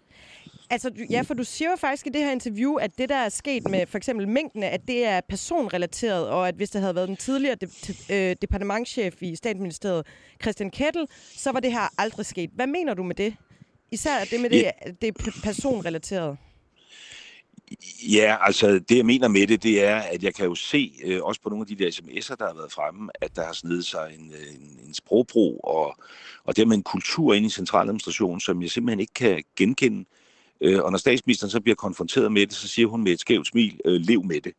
Altså, ja, for du siger jo faktisk i det her interview, at det, der er sket med for eksempel mængdene, at det er personrelateret, og at hvis der havde været den tidligere de- øh, departementchef i statsministeriet, Christian Kettel, så var det her aldrig sket. Hvad mener du med det? Især det med det, det er personrelateret. Ja, altså det jeg mener med det, det er, at jeg kan jo se, øh, også på nogle af de der sms'er, der har været fremme, at der har snedet sig en, øh, en, en sprogbrug og, og dermed en kultur ind i centraladministrationen, som jeg simpelthen ikke kan genkende. Øh, Øh, og når statsministeren så bliver konfronteret med det, så siger hun med et skævt smil, øh, lev med det.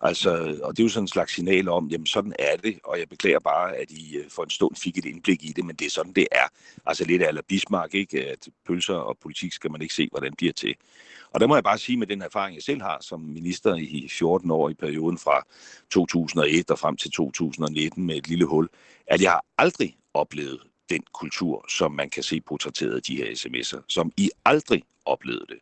Altså, og det er jo sådan en slags signal om, jamen sådan er det, og jeg beklager bare, at I øh, for en stund fik et indblik i det, men det er sådan, det er. Altså lidt af Bismarck, ikke? at pølser og politik skal man ikke se, hvordan bliver til. Og der må jeg bare sige med den erfaring, jeg selv har som minister i 14 år i perioden fra 2001 og frem til 2019 med et lille hul, at jeg har aldrig oplevet den kultur, som man kan se portrætteret i de her sms'er, som I aldrig oplevede det.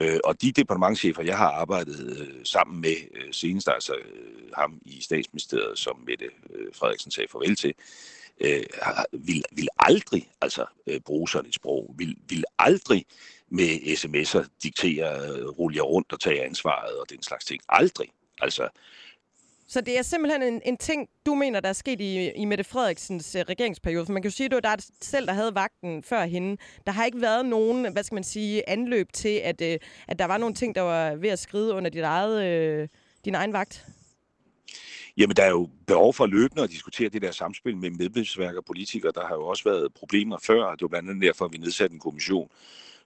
Øh, og de departementchefer, jeg har arbejdet øh, sammen med, øh, senest altså øh, ham i statsministeriet, som Mette øh, Frederiksen sagde farvel til, øh, vil, vil aldrig altså øh, bruge sådan et sprog, vil, vil aldrig med sms'er diktere, øh, rulle rundt og tage ansvaret og den slags ting. Aldrig. Altså, så det er simpelthen en, en ting, du mener, der er sket i, i Mette Frederiksens uh, regeringsperiode. For man kan jo sige, at det var der selv, der havde vagten før hende. Der har ikke været nogen, hvad skal man sige, anløb til, at, uh, at der var nogle ting, der var ved at skride under dit eget, uh, din egen vagt. Jamen, der er jo behov for løbende at diskutere det der samspil med medlemsværk og politikere. Der har jo også været problemer før, det var blandt andet derfor, at vi nedsatte en kommission,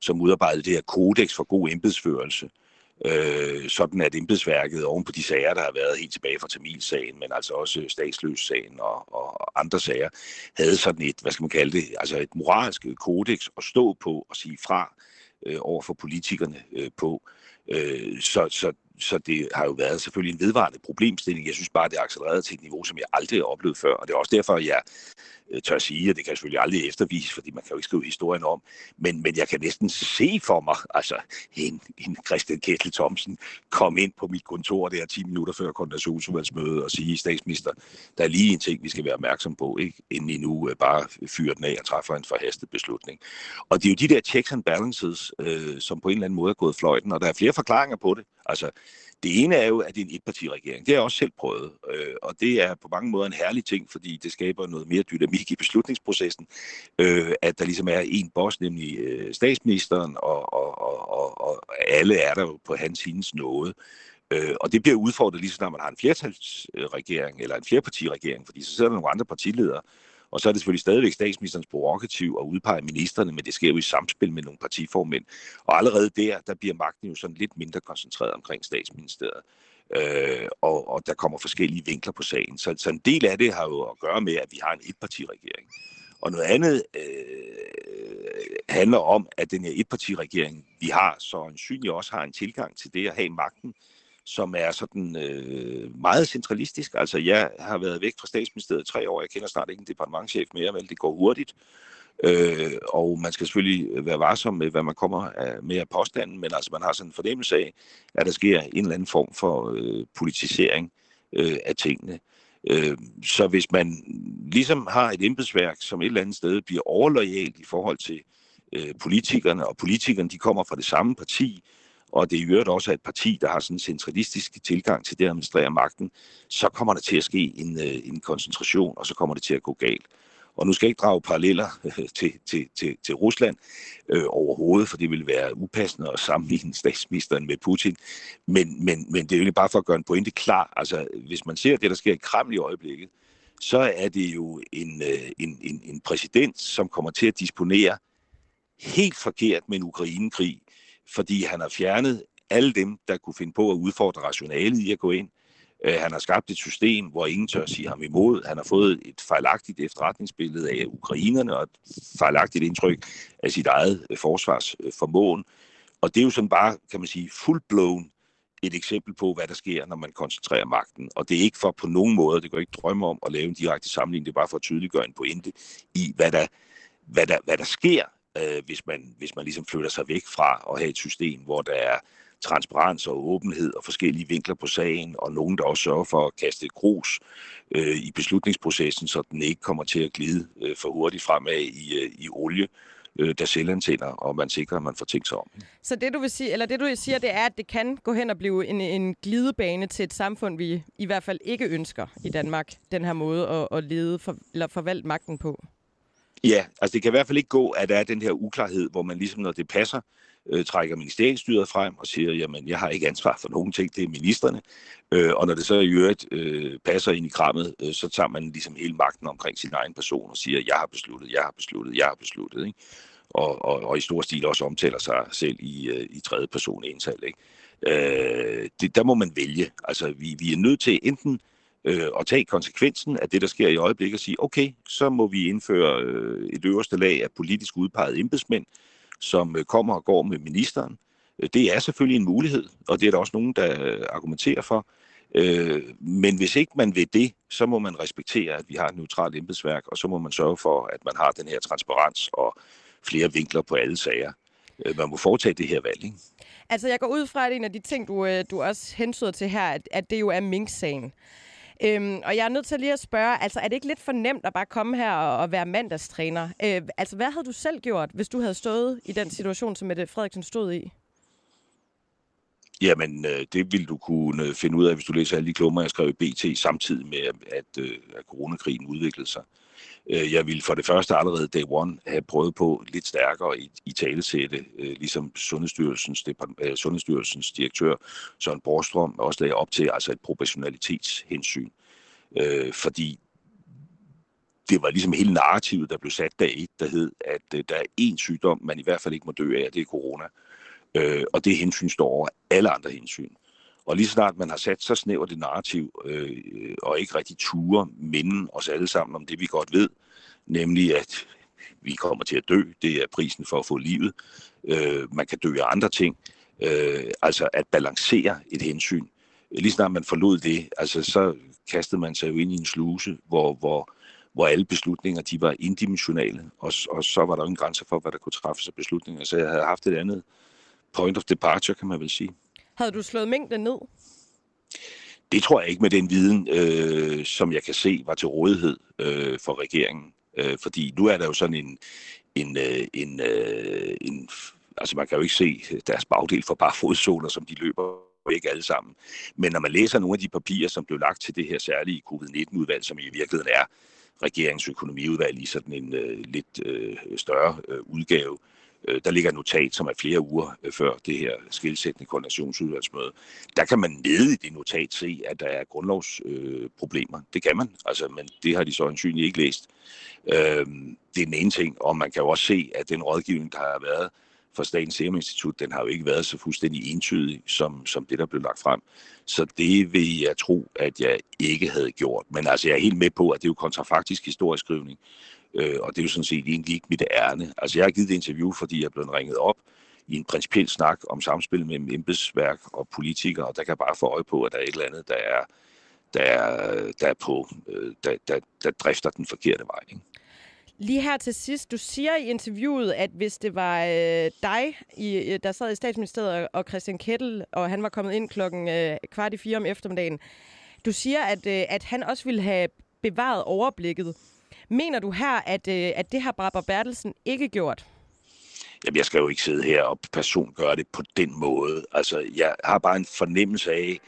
som udarbejdede det her kodex for god embedsførelse øh, sådan at embedsværket oven på de sager, der har været helt tilbage fra Tamilsagen, men altså også statsløssagen og, og andre sager, havde sådan et, hvad skal man kalde det, altså et moralsk kodex at stå på og sige fra øh, over for politikerne øh, på. Øh, så, så, så det har jo været selvfølgelig en vedvarende problemstilling. Jeg synes bare, det er accelereret til et niveau, som jeg aldrig har oplevet før. Og det er også derfor, jeg øh, tør sige, at det kan selvfølgelig aldrig eftervise, fordi man kan jo ikke skrive historien om. Men, men jeg kan næsten se for mig, altså en, en Christian Kettel Thomsen kom ind på mit kontor der 10 minutter før koordinationsudvalgsmødet og sige, statsminister, der er lige en ting, vi skal være opmærksom på, ikke? inden I nu øh, bare fyrer den af og træffer en forhastet beslutning. Og det er jo de der checks and balances, øh, som på en eller anden måde er gået fløjten, og der er flere forklaringer på det. Altså, det ene er jo, at det er en etpartiregering. Det har jeg også selv prøvet, øh, og det er på mange måder en herlig ting, fordi det skaber noget mere dynamik i beslutningsprocessen, øh, at der ligesom er en boss, nemlig øh, statsministeren, og, og, og, og, og alle er der jo på hans hendes nåde. Øh, og det bliver udfordret lige så snart man har en flertalsregering, eller en flerpartiregering, fordi så sidder der nogle andre partiledere, og så er det selvfølgelig stadigvæk statsministerens prerogativ at udpege ministerne, men det sker jo i samspil med nogle partiformænd. Og allerede der, der bliver magten jo sådan lidt mindre koncentreret omkring statsministeriet. Øh, og, og der kommer forskellige vinkler på sagen. Så, så en del af det har jo at gøre med, at vi har en etpartiregering. Og noget andet øh, handler om, at den her etpartiregering, vi har, så ansynligt også har en tilgang til det at have magten som er sådan øh, meget centralistisk. Altså, jeg har været væk fra statsministeriet tre år. Jeg kender snart ikke en departementchef mere, vel? Det går hurtigt. Øh, og man skal selvfølgelig øh, være varsom med, hvad man kommer af, med af påstanden, men altså, man har sådan en fornemmelse af, at der sker en eller anden form for øh, politisering øh, af tingene. Øh, så hvis man ligesom har et embedsværk, som et eller andet sted bliver overlojalt i forhold til øh, politikerne, og politikerne de kommer fra det samme parti, og det i øvrigt også er et parti, der har sådan en centralistisk tilgang til det at administrere magten, så kommer der til at ske en, øh, en koncentration, og så kommer det til at gå galt. Og nu skal jeg ikke drage paralleller [laughs] til, til, til, til Rusland øh, overhovedet, for det vil være upassende at sammenligne statsministeren med Putin. Men, men, men det er jo bare for at gøre en pointe klar. Altså, hvis man ser det, der sker i Kreml i øjeblikket, så er det jo en, øh, en, en, en præsident, som kommer til at disponere helt forkert med en Ukraine-krig, fordi han har fjernet alle dem, der kunne finde på at udfordre rationalet i at gå ind. Øh, han har skabt et system, hvor ingen tør sige ham imod. Han har fået et fejlagtigt efterretningsbillede af ukrainerne og et fejlagtigt indtryk af sit eget øh, forsvarsformåen. Øh, og det er jo sådan bare, kan man sige, fuldblåen et eksempel på, hvad der sker, når man koncentrerer magten. Og det er ikke for på nogen måde, det går ikke drømme om at lave en direkte sammenligning, det er bare for at tydeliggøre en pointe i, hvad der, hvad der, hvad der sker, øh, hvis, man, hvis man ligesom flytter sig væk fra at have et system, hvor der er transparens og åbenhed og forskellige vinkler på sagen, og nogen, der også sørger for at kaste et grus øh, i beslutningsprocessen, så den ikke kommer til at glide øh, for hurtigt fremad i, øh, i olie, øh, der selvantænder, og man sikrer, at man får tænkt sig om. Så det du vil sige, eller det du siger, det er, at det kan gå hen og blive en, en glidebane til et samfund, vi i hvert fald ikke ønsker i Danmark, den her måde at, at lede for, eller forvalte magten på. Ja, altså det kan i hvert fald ikke gå, at der er den her uklarhed, hvor man ligesom, når det passer, øh, trækker ministeriestyret frem og siger, jamen, jeg har ikke ansvar for nogen ting, det er ministerne. Øh, og når det så i øvrigt øh, passer ind i krammet, øh, så tager man ligesom hele magten omkring sin egen person og siger, jeg har besluttet, jeg har besluttet, jeg har besluttet. Ikke? Og, og, og i stor stil også omtaler sig selv i, øh, i tredje person ental. Ikke? Øh, det, der må man vælge. Altså, vi, vi er nødt til enten øh, og tage konsekvensen af det, der sker i øjeblikket, og sige, okay, så må vi indføre øh, et øverste lag af politisk udpegede embedsmænd, som øh, kommer og går med ministeren. Øh, det er selvfølgelig en mulighed, og det er der også nogen, der øh, argumenterer for. Øh, men hvis ikke man vil det, så må man respektere, at vi har et neutralt embedsværk, og så må man sørge for, at man har den her transparens og flere vinkler på alle sager. Øh, man må foretage det her valg, ikke? Altså, jeg går ud fra, at en af de ting, du, du også hensyder til her, at, at det jo er Mink-sagen. Øhm, og jeg er nødt til lige at spørge, altså er det ikke lidt for nemt at bare komme her og, og være mandagstræner? Øh, altså hvad havde du selv gjort, hvis du havde stået i den situation, som Mette Frederiksen stod i? Jamen, øh, det vil du kunne finde ud af, hvis du læser alle de klummer, jeg skrev i BT, samtidig med, at, at, at coronakrigen udviklede sig. Øh, jeg ville for det første allerede day one have prøvet på lidt stærkere i, i talesætte, øh, ligesom Sundhedsstyrelsens, øh, Sundhedsstyrelsens direktør Søren Borstrøm også lagde op til altså et proportionalitetshensyn. Øh, fordi det var ligesom hele narrativet, der blev sat dag et, der hed, at der er én sygdom, man i hvert fald ikke må dø af, og det er corona. Øh, og det hensyn står over alle andre hensyn. Og lige snart man har sat så snævert et narrativ, øh, og ikke rigtig ture minde os alle sammen om det, vi godt ved, nemlig at vi kommer til at dø, det er prisen for at få livet, øh, man kan dø af andre ting, øh, altså at balancere et hensyn. Lige snart man forlod det, altså så kastede man sig jo ind i en sluse, hvor, hvor, hvor alle beslutninger de var indimensionale, og, og så var der ingen grænser grænse for, hvad der kunne træffes af beslutninger. Så jeg havde haft et andet point of departure, kan man vel sige. Havde du slået mængden ned? Det tror jeg ikke med den viden, øh, som jeg kan se var til rådighed øh, for regeringen. Øh, fordi nu er der jo sådan en, en, øh, en, øh, en, altså man kan jo ikke se deres bagdel for bare fodzoner, som de løber ikke alle sammen. Men når man læser nogle af de papirer, som blev lagt til det her særlige covid-19-udvalg, som i virkeligheden er regeringsøkonomiudvalg i sådan en øh, lidt øh, større øh, udgave, Øh, Øh, der ligger et notat, som er flere uger øh, før det her skilsættende koordinationsudvalgsmøde. Der kan man nede i det notat se, at der er grundlovsproblemer. Øh, det kan man, altså, men det har de så ansynligt ikke læst. Øh, det er den ene ting, og man kan jo også se, at den rådgivning, der har været fra Statens Serum Institut, den har jo ikke været så fuldstændig entydig, som, som det, der blev lagt frem. Så det vil jeg tro, at jeg ikke havde gjort. Men altså, jeg er helt med på, at det er jo kontrafaktisk historieskrivning. Øh, og det er jo sådan set egentlig ikke mit ærne. Altså jeg har givet det interview, fordi jeg er blevet ringet op i en principiel snak om samspil mellem embedsværk og politikere, og der kan jeg bare få øje på, at der er et eller andet, der er, der er, der er på, øh, der, der, der drifter den forkerte vej. Ikke? Lige her til sidst, du siger i interviewet, at hvis det var øh, dig, i, øh, der sad i statsministeriet, og Christian Kettel, og han var kommet ind klokken øh, kvart i fire om eftermiddagen, du siger, at, øh, at han også ville have bevaret overblikket. Mener du her, at, øh, at det har Barbara Bertelsen ikke gjort? Jamen, jeg skal jo ikke sidde her og persongøre det på den måde. Altså, jeg har bare en fornemmelse af,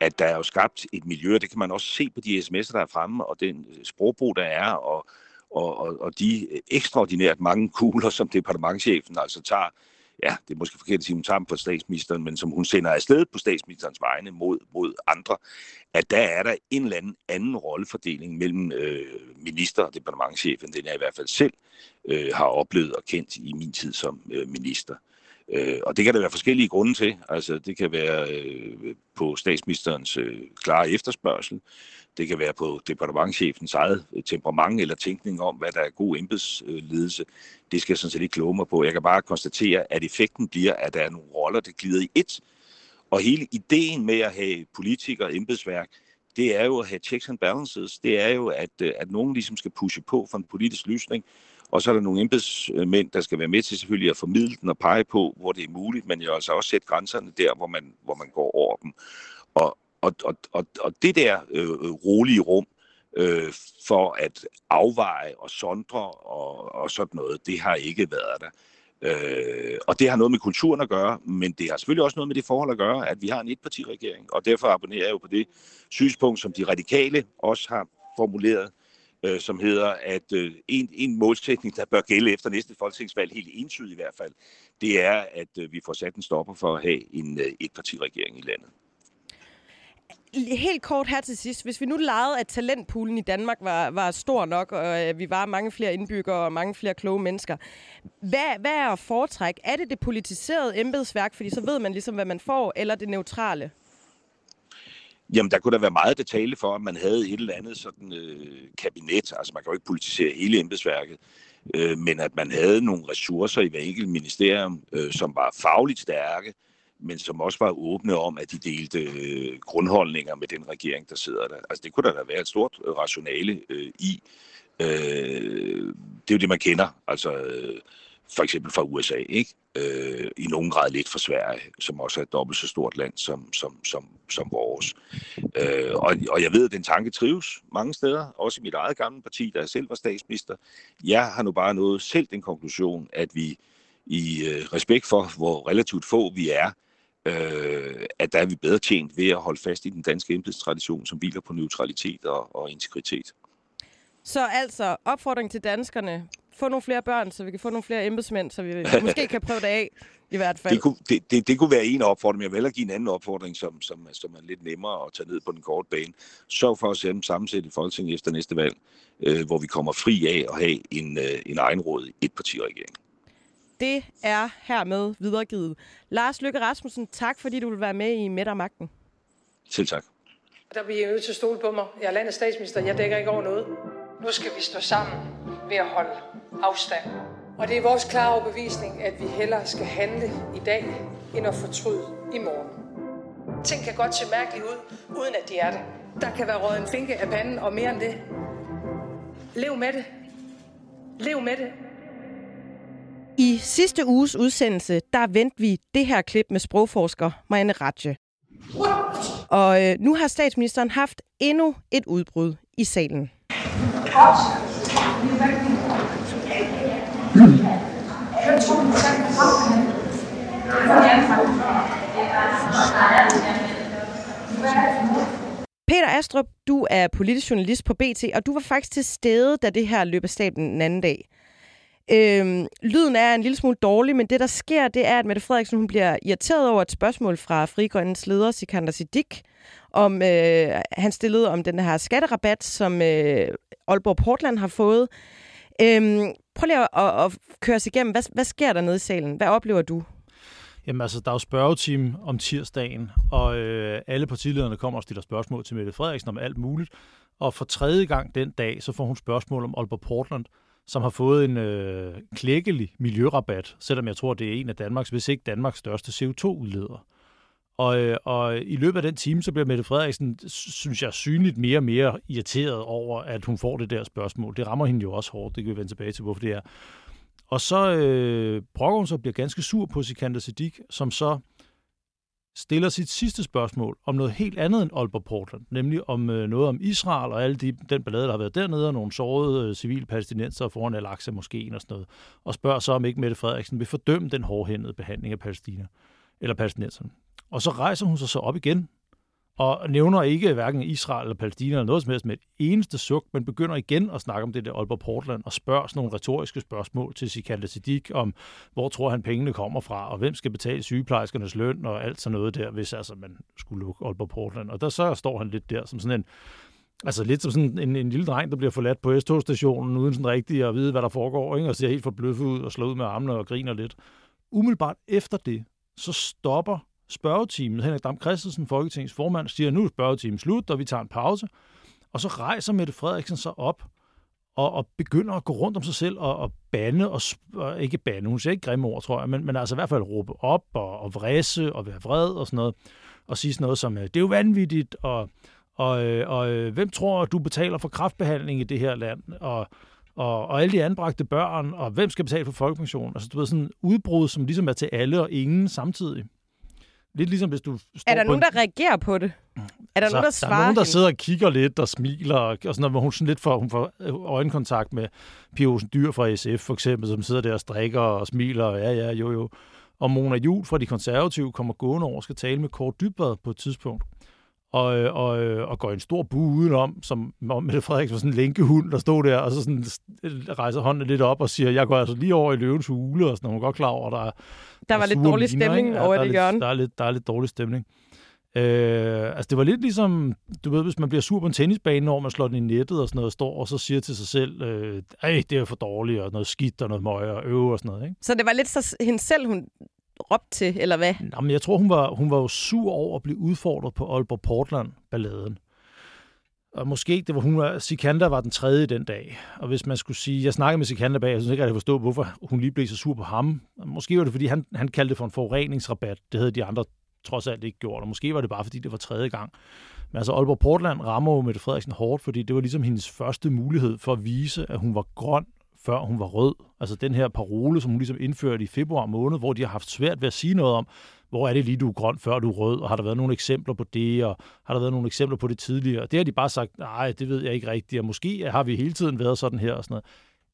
at der er jo skabt et miljø, det kan man også se på de sms'er, der er fremme, og den sprogbrug, der er, og, og, og, og de ekstraordinært mange kugler, som departementchefen altså tager ja, det er måske forkert at sige, hun tager dem på statsministeren, men som hun sender afsted på statsministerens vegne mod, mod andre, at der er der en eller anden anden rollefordeling mellem øh, minister og departementchefen, den jeg i hvert fald selv øh, har oplevet og kendt i min tid som øh, minister. Øh, og det kan der være forskellige grunde til. Altså, det kan være øh, på statsministerens øh, klare efterspørgsel. Det kan være på departementchefens eget øh, temperament eller tænkning om, hvad der er god embedsledelse. Det skal jeg sådan set ikke kloge mig på. Jeg kan bare konstatere, at effekten bliver, at der er nogle roller, der glider i ét. Og hele ideen med at have politikere og embedsværk, det er jo at have checks and balances. Det er jo, at, øh, at nogen ligesom skal pushe på for en politisk løsning, og så er der nogle embedsmænd, der skal være med til selvfølgelig at formidle den og pege på, hvor det er muligt, men jo altså også sætte grænserne der, hvor man, hvor man går over dem. Og, og, og, og, og det der øh, rolige rum øh, for at afveje og sondre og, og sådan noget, det har ikke været der. Øh, og det har noget med kulturen at gøre, men det har selvfølgelig også noget med det forhold at gøre, at vi har en etpartiregering, og derfor abonnerer jeg jo på det synspunkt, som de radikale også har formuleret, øh, som hedder, at øh, en, en målsætning, der bør gælde efter næste folketingsvalg, helt entydigt i hvert fald, det er, at øh, vi får sat en stopper for at have en øh, etpartiregering i landet. Helt kort her til sidst. Hvis vi nu legede, at talentpoolen i Danmark var, var stor nok, og øh, vi var mange flere indbyggere og mange flere kloge mennesker. Hvad, hvad er at foretrække? Er det det politiserede embedsværk, fordi så ved man ligesom, hvad man får, eller det neutrale? Jamen, der kunne der være meget detalje for, at man havde et eller andet sådan øh, kabinet. Altså, man kan jo ikke politisere hele embedsværket. Øh, men at man havde nogle ressourcer i hver enkelt ministerium, øh, som var fagligt stærke, men som også var åbne om, at de delte øh, grundholdninger med den regering, der sidder der. Altså det kunne der da være et stort øh, rationale øh, i. Øh, det er jo det, man kender, altså øh, for eksempel fra USA, ikke? Øh, i nogen grad lidt fra Sverige, som også er et dobbelt så stort land som, som, som, som vores. Øh, og, og jeg ved, at den tanke trives mange steder, også i mit eget gamle parti, der jeg selv var statsminister. Jeg har nu bare nået selv den konklusion, at vi i øh, respekt for, hvor relativt få vi er, øh, at der er vi bedre tjent ved at holde fast i den danske embedstradition, som hviler på neutralitet og, og integritet. Så altså, opfordring til danskerne. Få nogle flere børn, så vi kan få nogle flere embedsmænd, så vi [laughs] måske kan prøve det af, i hvert fald. Det kunne, det, det, det kunne være en opfordring. Jeg vil hellere give en anden opfordring, som, som, som er lidt nemmere at tage ned på den korte bane. Sørg for at sætte sammensætte i Folketinget efter næste valg, øh, hvor vi kommer fri af at have en, øh, en egenråd etpartiregering det er hermed videregivet. Lars Lykke Rasmussen, tak fordi du vil være med i Midt og Magten. Selv tak. Der bliver nødt til at stole på mig. Jeg er landets statsminister. Jeg dækker ikke over noget. Nu skal vi stå sammen ved at holde afstand. Og det er vores klare overbevisning, at vi hellere skal handle i dag, end at fortryde i morgen. Ting kan godt se mærkeligt ud, uden at de er det. Der kan være råd en finke af panden, og mere end det. Lev med det. Lev med det. I sidste uges udsendelse, der vendte vi det her klip med sprogforsker Marianne Ratje. Og øh, nu har statsministeren haft endnu et udbrud i salen. Peter Astrup, du er politisk journalist på BT, og du var faktisk til stede, da det her løb af staben den anden dag. Øhm, lyden er en lille smule dårlig, men det, der sker, det er, at Mette Frederiksen hun bliver irriteret over et spørgsmål fra Frigrønnes leder, Sikander Siddiq, om øh, han stillede om den her skatterabat, som øh, Aalborg Portland har fået. Øhm, prøv lige at, at, at køre os igennem. Hvad, hvad sker der nede i salen? Hvad oplever du? Jamen altså, der er jo spørgetime om tirsdagen, og øh, alle partilederne kommer og stiller spørgsmål til Mette Frederiksen om alt muligt. Og for tredje gang den dag, så får hun spørgsmål om Aalborg Portland, som har fået en øh, klækkelig miljørabat, selvom jeg tror, det er en af Danmarks, hvis ikke Danmarks største CO2-udleder. Og, øh, og i løbet af den time, så bliver Mette Frederiksen, synes jeg, synligt mere og mere irriteret over, at hun får det der spørgsmål. Det rammer hende jo også hårdt, det kan vi vende tilbage til, hvorfor det er. Og så øh, brokker hun så bliver ganske sur på Sikander Siddiq, som så stiller sit sidste spørgsmål om noget helt andet end Aalborg Portland, nemlig om øh, noget om Israel og alle de, den ballade, der har været dernede, og nogle sårede øh, civile palæstinenser foran Al-Aqsa moskeen og sådan noget, og spørger så, om ikke Mette Frederiksen vil fordømme den hårdhændede behandling af Palæstina, eller palæstinenserne. Og så rejser hun sig så op igen, og nævner ikke hverken Israel eller Palæstina eller noget som helst med et eneste suk, men begynder igen at snakke om det der Aalborg Portland og spørger sådan nogle retoriske spørgsmål til Sikander Siddiq om, hvor tror han pengene kommer fra, og hvem skal betale sygeplejerskernes løn og alt sådan noget der, hvis altså man skulle lukke Aalborg Portland. Og der så står han lidt der som sådan en Altså lidt som sådan en, en lille dreng, der bliver forladt på S-togstationen, uden sådan rigtig at vide, hvad der foregår, ikke? og ser helt forbløffet ud og slår ud med armene og griner lidt. Umiddelbart efter det, så stopper spørgetimen. Henrik Dam Christensen, Folketingets formand, siger, nu er spørgetimen slut, og vi tager en pause. Og så rejser Mette Frederiksen sig op og, og begynder at gå rundt om sig selv og, og bande, og, og ikke bande, hun siger ikke grimme ord, tror jeg, men, men altså i hvert fald råbe op og, og vrisse og være vred og sådan noget, og sige sådan noget som, øh, det er jo vanvittigt, og, og, øh, og, og hvem tror du betaler for kraftbehandling i det her land, og, og, og alle de anbragte børn, og hvem skal betale for folkepension? Altså du ved, sådan udbrud, som ligesom er til alle og ingen samtidig. Lidt ligesom hvis du står Er der nogen, en... der reagerer på det? Er der Så nogen, der der svarer er nogen, der hende? sidder og kigger lidt og smiler, og, sådan noget, hvor hun sådan lidt får, hun får øjenkontakt med Pia Olsen Dyr fra SF, for eksempel, som sidder der og strikker og smiler, og ja, ja, jo, jo. Og Mona Jul fra De Konservative kommer gående over og skal tale med Kåre Dybvad på et tidspunkt. Og, øh, og, øh, og går en stor bue udenom, som om Mette Frederiksen var sådan en lænkehund, der stod der, og så sådan rejser hånden lidt op og siger, jeg går altså lige over i løvens hule, og sådan, og hun er godt klar over, der er Der var lidt dårlig miner, stemning ikke? over der er det lidt, hjørne. Der er, lidt, der er lidt dårlig stemning. Øh, altså det var lidt ligesom, du ved, hvis man bliver sur på en tennisbane, når man slår den i nettet og sådan noget, og står og så siger til sig selv, øh, ej, det er for dårligt, og noget skidt og noget møg og øve og sådan noget, ikke? Så det var lidt så hende selv, hun råbte til, eller hvad? Nå, men jeg tror, hun var, hun var jo sur over at blive udfordret på Aalborg Portland-balladen. Og måske det var hun var, Sikander var den tredje den dag. Og hvis man skulle sige, jeg snakkede med Sikander bag, jeg synes ikke, at jeg forstå, hvorfor hun lige blev så sur på ham. Måske var det, fordi han, han kaldte det for en forureningsrabat. Det havde de andre trods alt ikke gjort. Og måske var det bare, fordi det var tredje gang. Men altså, Aalborg Portland rammer jo Mette Frederiksen hårdt, fordi det var ligesom hendes første mulighed for at vise, at hun var grøn, før hun var rød. Altså den her parole, som hun ligesom indførte i februar måned, hvor de har haft svært ved at sige noget om, hvor er det lige, du er grøn, før du er rød, og har der været nogle eksempler på det, og har der været nogle eksempler på det tidligere? Det har de bare sagt, nej, det ved jeg ikke rigtigt, og måske har vi hele tiden været sådan her og sådan noget.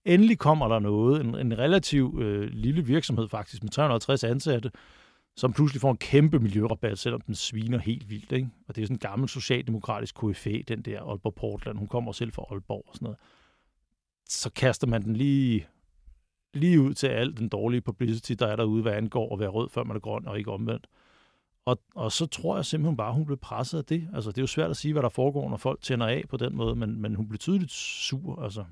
Endelig kommer der noget, en, en relativ øh, lille virksomhed faktisk, med 350 ansatte, som pludselig får en kæmpe miljørabat, selvom den sviner helt vildt. Ikke? Og det er sådan en gammel socialdemokratisk KFA, den der Aalborg Portland. Hun kommer selv fra Aalborg og sådan noget. Så kaster man den lige, lige ud til al den dårlige publicity, der er derude, hvad angår at være rød, før man er grøn, og ikke omvendt. Og, og så tror jeg simpelthen bare, at hun blev presset af det. Altså, det er jo svært at sige, hvad der foregår, når folk tænder af på den måde, men, men hun blev tydeligt sur. Altså.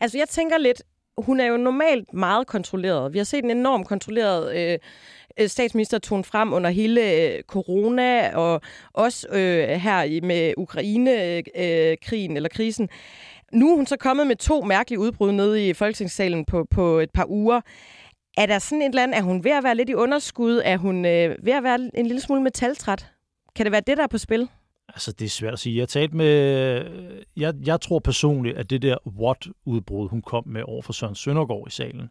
Altså, jeg tænker lidt, hun er jo normalt meget kontrolleret. Vi har set en enorm kontrolleret øh, øh statsminister tone frem under hele øh, corona, og også øh, her i- med Ukraine-krigen øh, eller krisen. Nu er hun så kommet med to mærkelige udbrud nede i Folketingssalen på, på et par uger. Er der sådan et eller andet, er hun ved at være lidt i underskud? Er hun øh, ved at være en lille smule metaltræt? Kan det være det, der er på spil? Altså, det er svært at sige. Jeg talte med... Øh, jeg, jeg tror personligt, at det der what-udbrud, hun kom med over for Søren Søndergaard i salen,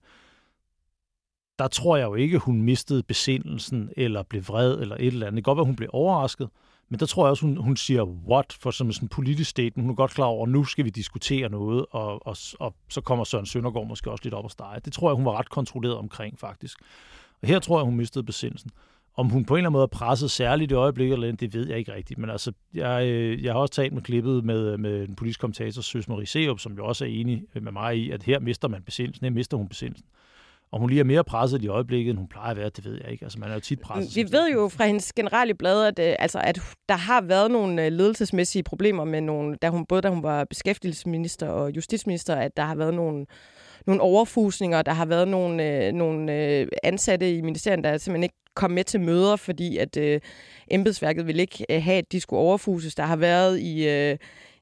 der tror jeg jo ikke, hun mistede besindelsen, eller blev vred, eller et eller andet. Det kan godt være, hun blev overrasket, men der tror jeg også, hun, hun siger what, for som sådan en politisk statement. Hun er godt klar over, at nu skal vi diskutere noget, og, og, og så kommer Søren Søndergaard måske også lidt op og stege. Det tror jeg, hun var ret kontrolleret omkring, faktisk. Og her tror jeg, hun mistede besindelsen. Om hun på en eller anden måde er presset særligt i øjeblikket, eller andet, det ved jeg ikke rigtigt. Men altså, jeg, øh, jeg har også talt med klippet med, med den politiske kommentator, Søs Marie Seup, som jo også er enig med mig i, at her mister man besindelsen, her mister hun besindelsen. Om hun lige er mere presset i øjeblikket, end hun plejer at være, det ved jeg ikke. Altså, man er jo tit presset. Vi ved jo fra hendes generelle blad, at, øh, altså, at der har været nogle øh, ledelsesmæssige problemer med nogle, da hun, både da hun var beskæftigelsesminister og justitsminister, at der har været nogle, nogle overfusninger, der har været nogle, øh, nogle øh, ansatte i ministeriet, der simpelthen ikke kom med til møder, fordi at øh, embedsværket ville ikke øh, have, at de skulle overfuses. Der har været i... Øh,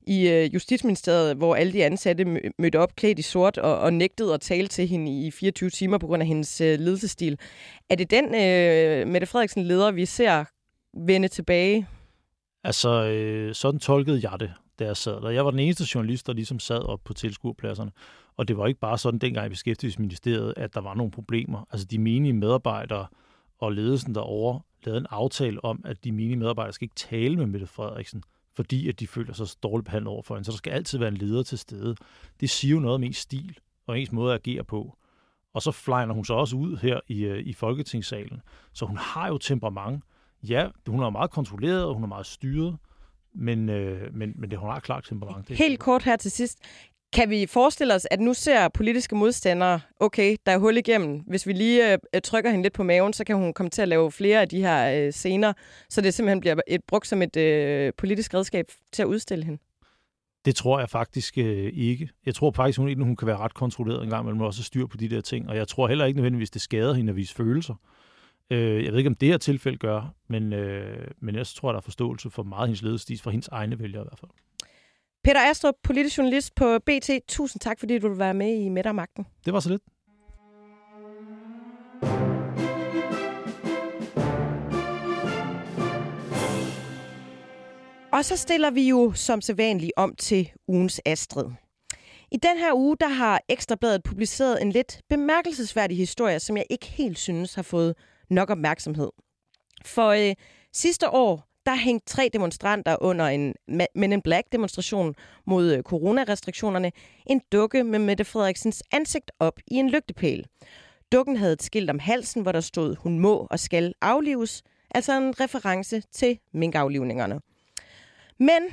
i øh, Justitsministeriet, hvor alle de ansatte mødte op klædt i sort og, og nægtede at tale til hende i 24 timer på grund af hendes øh, ledelsestil. Er det den øh, Mette Frederiksen leder, vi ser vende tilbage? Altså, øh, sådan tolkede jeg det, da jeg sad der. Jeg var den eneste journalist, der ligesom sad op på tilskuerpladserne. Og det var ikke bare sådan dengang i Beskæftigelsesministeriet, at der var nogle problemer. Altså, de menige medarbejdere og ledelsen derovre lavede en aftale om, at de menige medarbejdere skal ikke tale med Mette Frederiksen, fordi at de føler sig så dårligt behandlet overfor en. hende. Så der skal altid være en leder til stede. Det siger jo noget om ens stil og ens måde at agere på. Og så flyner hun så også ud her i, øh, i Folketingssalen. Så hun har jo temperament. Ja, hun er meget kontrolleret, og hun er meget styret, men, øh, men, men det, hun har klart temperament. Det Helt kort her til sidst. Kan vi forestille os, at nu ser politiske modstandere, okay, der er hul igennem. Hvis vi lige øh, øh, trykker hende lidt på maven, så kan hun komme til at lave flere af de her øh, scener, så det simpelthen bliver et, brugt som et øh, politisk redskab til at udstille hende. Det tror jeg faktisk øh, ikke. Jeg tror faktisk, hun, hun kan være ret kontrolleret en gang, men også styr på de der ting. Og jeg tror heller ikke nødvendigvis, det skader hende at vise følelser. Øh, jeg ved ikke, om det her tilfælde gør, men, øh, men jeg tror, der er forståelse for meget hendes ledelsestis, for hendes egne vælgere i hvert fald. Peter Astrup, politisk journalist på BT. Tusind tak, fordi du vil være med i Midtermagten. Det var så lidt. Og så stiller vi jo som sædvanligt om til ugens Astrid. I den her uge, der har Ekstrabladet publiceret en lidt bemærkelsesværdig historie, som jeg ikke helt synes har fået nok opmærksomhed. For øh, sidste år, der hængte tre demonstranter under en Men in Black demonstration mod øh, coronarestriktionerne en dukke med Mette Frederiksens ansigt op i en lygtepæl. Dukken havde et skilt om halsen, hvor der stod, hun må og skal aflives, altså en reference til minkaflivningerne. Men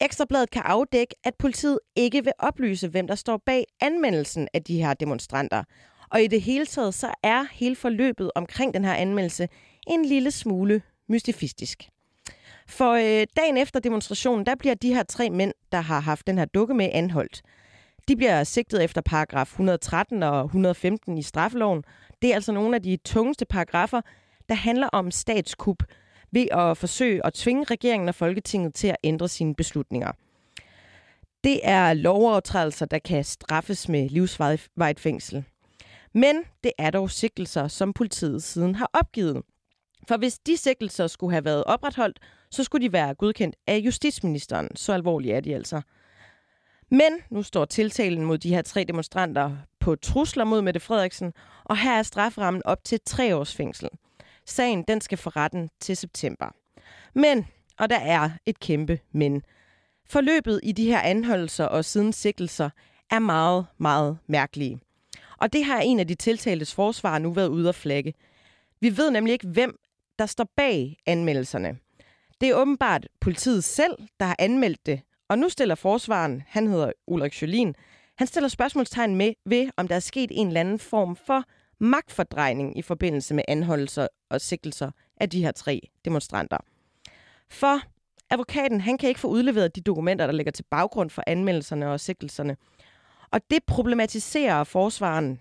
Ekstrabladet kan afdække, at politiet ikke vil oplyse, hvem der står bag anmeldelsen af de her demonstranter. Og i det hele taget, så er hele forløbet omkring den her anmeldelse en lille smule mystifistisk. For øh, dagen efter demonstrationen, der bliver de her tre mænd, der har haft den her dukke med, anholdt. De bliver sigtet efter paragraf 113 og 115 i straffeloven. Det er altså nogle af de tungeste paragrafer, der handler om statskup, ved at forsøge at tvinge regeringen og Folketinget til at ændre sine beslutninger. Det er lovovertrædelser, der kan straffes med livsvarigt fængsel. Men det er dog sigtelser, som politiet siden har opgivet. For hvis de sigtelser skulle have været opretholdt, så skulle de være godkendt af justitsministeren. Så alvorlige er de altså. Men nu står tiltalen mod de her tre demonstranter på trusler mod Mette Frederiksen, og her er straframmen op til tre års fængsel. Sagen den skal for retten til september. Men, og der er et kæmpe men, forløbet i de her anholdelser og siden sigtelser er meget, meget mærkelige. Og det har en af de tiltaltes forsvar nu været ude at flagge. Vi ved nemlig ikke, hvem der står bag anmeldelserne. Det er åbenbart politiet selv, der har anmeldt det, og nu stiller forsvaren, han hedder Ulrik Jolin, han stiller spørgsmålstegn med ved, om der er sket en eller anden form for magtfordrejning i forbindelse med anholdelser og sigtelser af de her tre demonstranter. For advokaten han kan ikke få udleveret de dokumenter, der ligger til baggrund for anmeldelserne og sigtelserne. Og det problematiserer forsvaren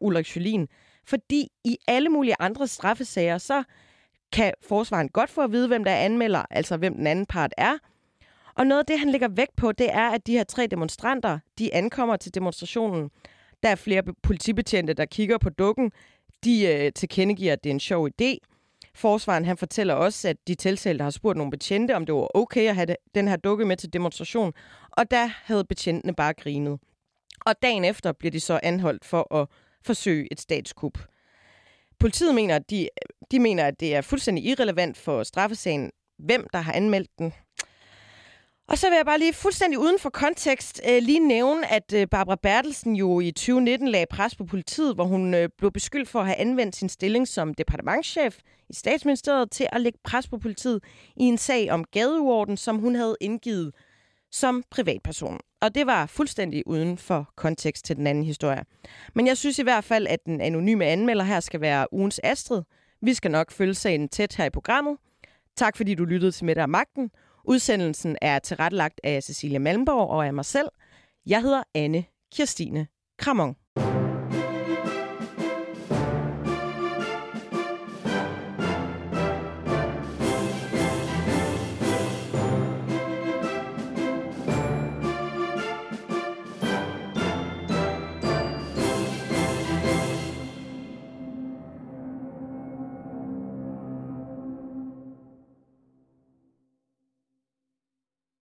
Ulrik Jolin, fordi i alle mulige andre straffesager, så kan forsvaren godt få at vide, hvem der anmelder, altså hvem den anden part er. Og noget af det, han lægger vægt på, det er, at de her tre demonstranter, de ankommer til demonstrationen der er flere politibetjente, der kigger på dukken. De øh, tilkendegiver, at det er en sjov idé. Forsvaren han fortæller også, at de tiltalte har spurgt nogle betjente, om det var okay at have det, den her dukke med til demonstration. Og der havde betjentene bare grinet. Og dagen efter bliver de så anholdt for at forsøge et statskup. Politiet mener, at de, de mener, at det er fuldstændig irrelevant for straffesagen, hvem der har anmeldt den. Og så vil jeg bare lige fuldstændig uden for kontekst øh, lige nævne, at øh, Barbara Bertelsen jo i 2019 lagde pres på politiet, hvor hun øh, blev beskyldt for at have anvendt sin stilling som departementschef i statsministeriet til at lægge pres på politiet i en sag om gadeorden, som hun havde indgivet som privatperson. Og det var fuldstændig uden for kontekst til den anden historie. Men jeg synes i hvert fald, at den anonyme anmelder her skal være ugens Astrid. Vi skal nok følge sagen tæt her i programmet. Tak fordi du lyttede til Med Magten. Udsendelsen er tilrettelagt af Cecilia Malmborg og af mig selv. Jeg hedder Anne Kirstine Kramon.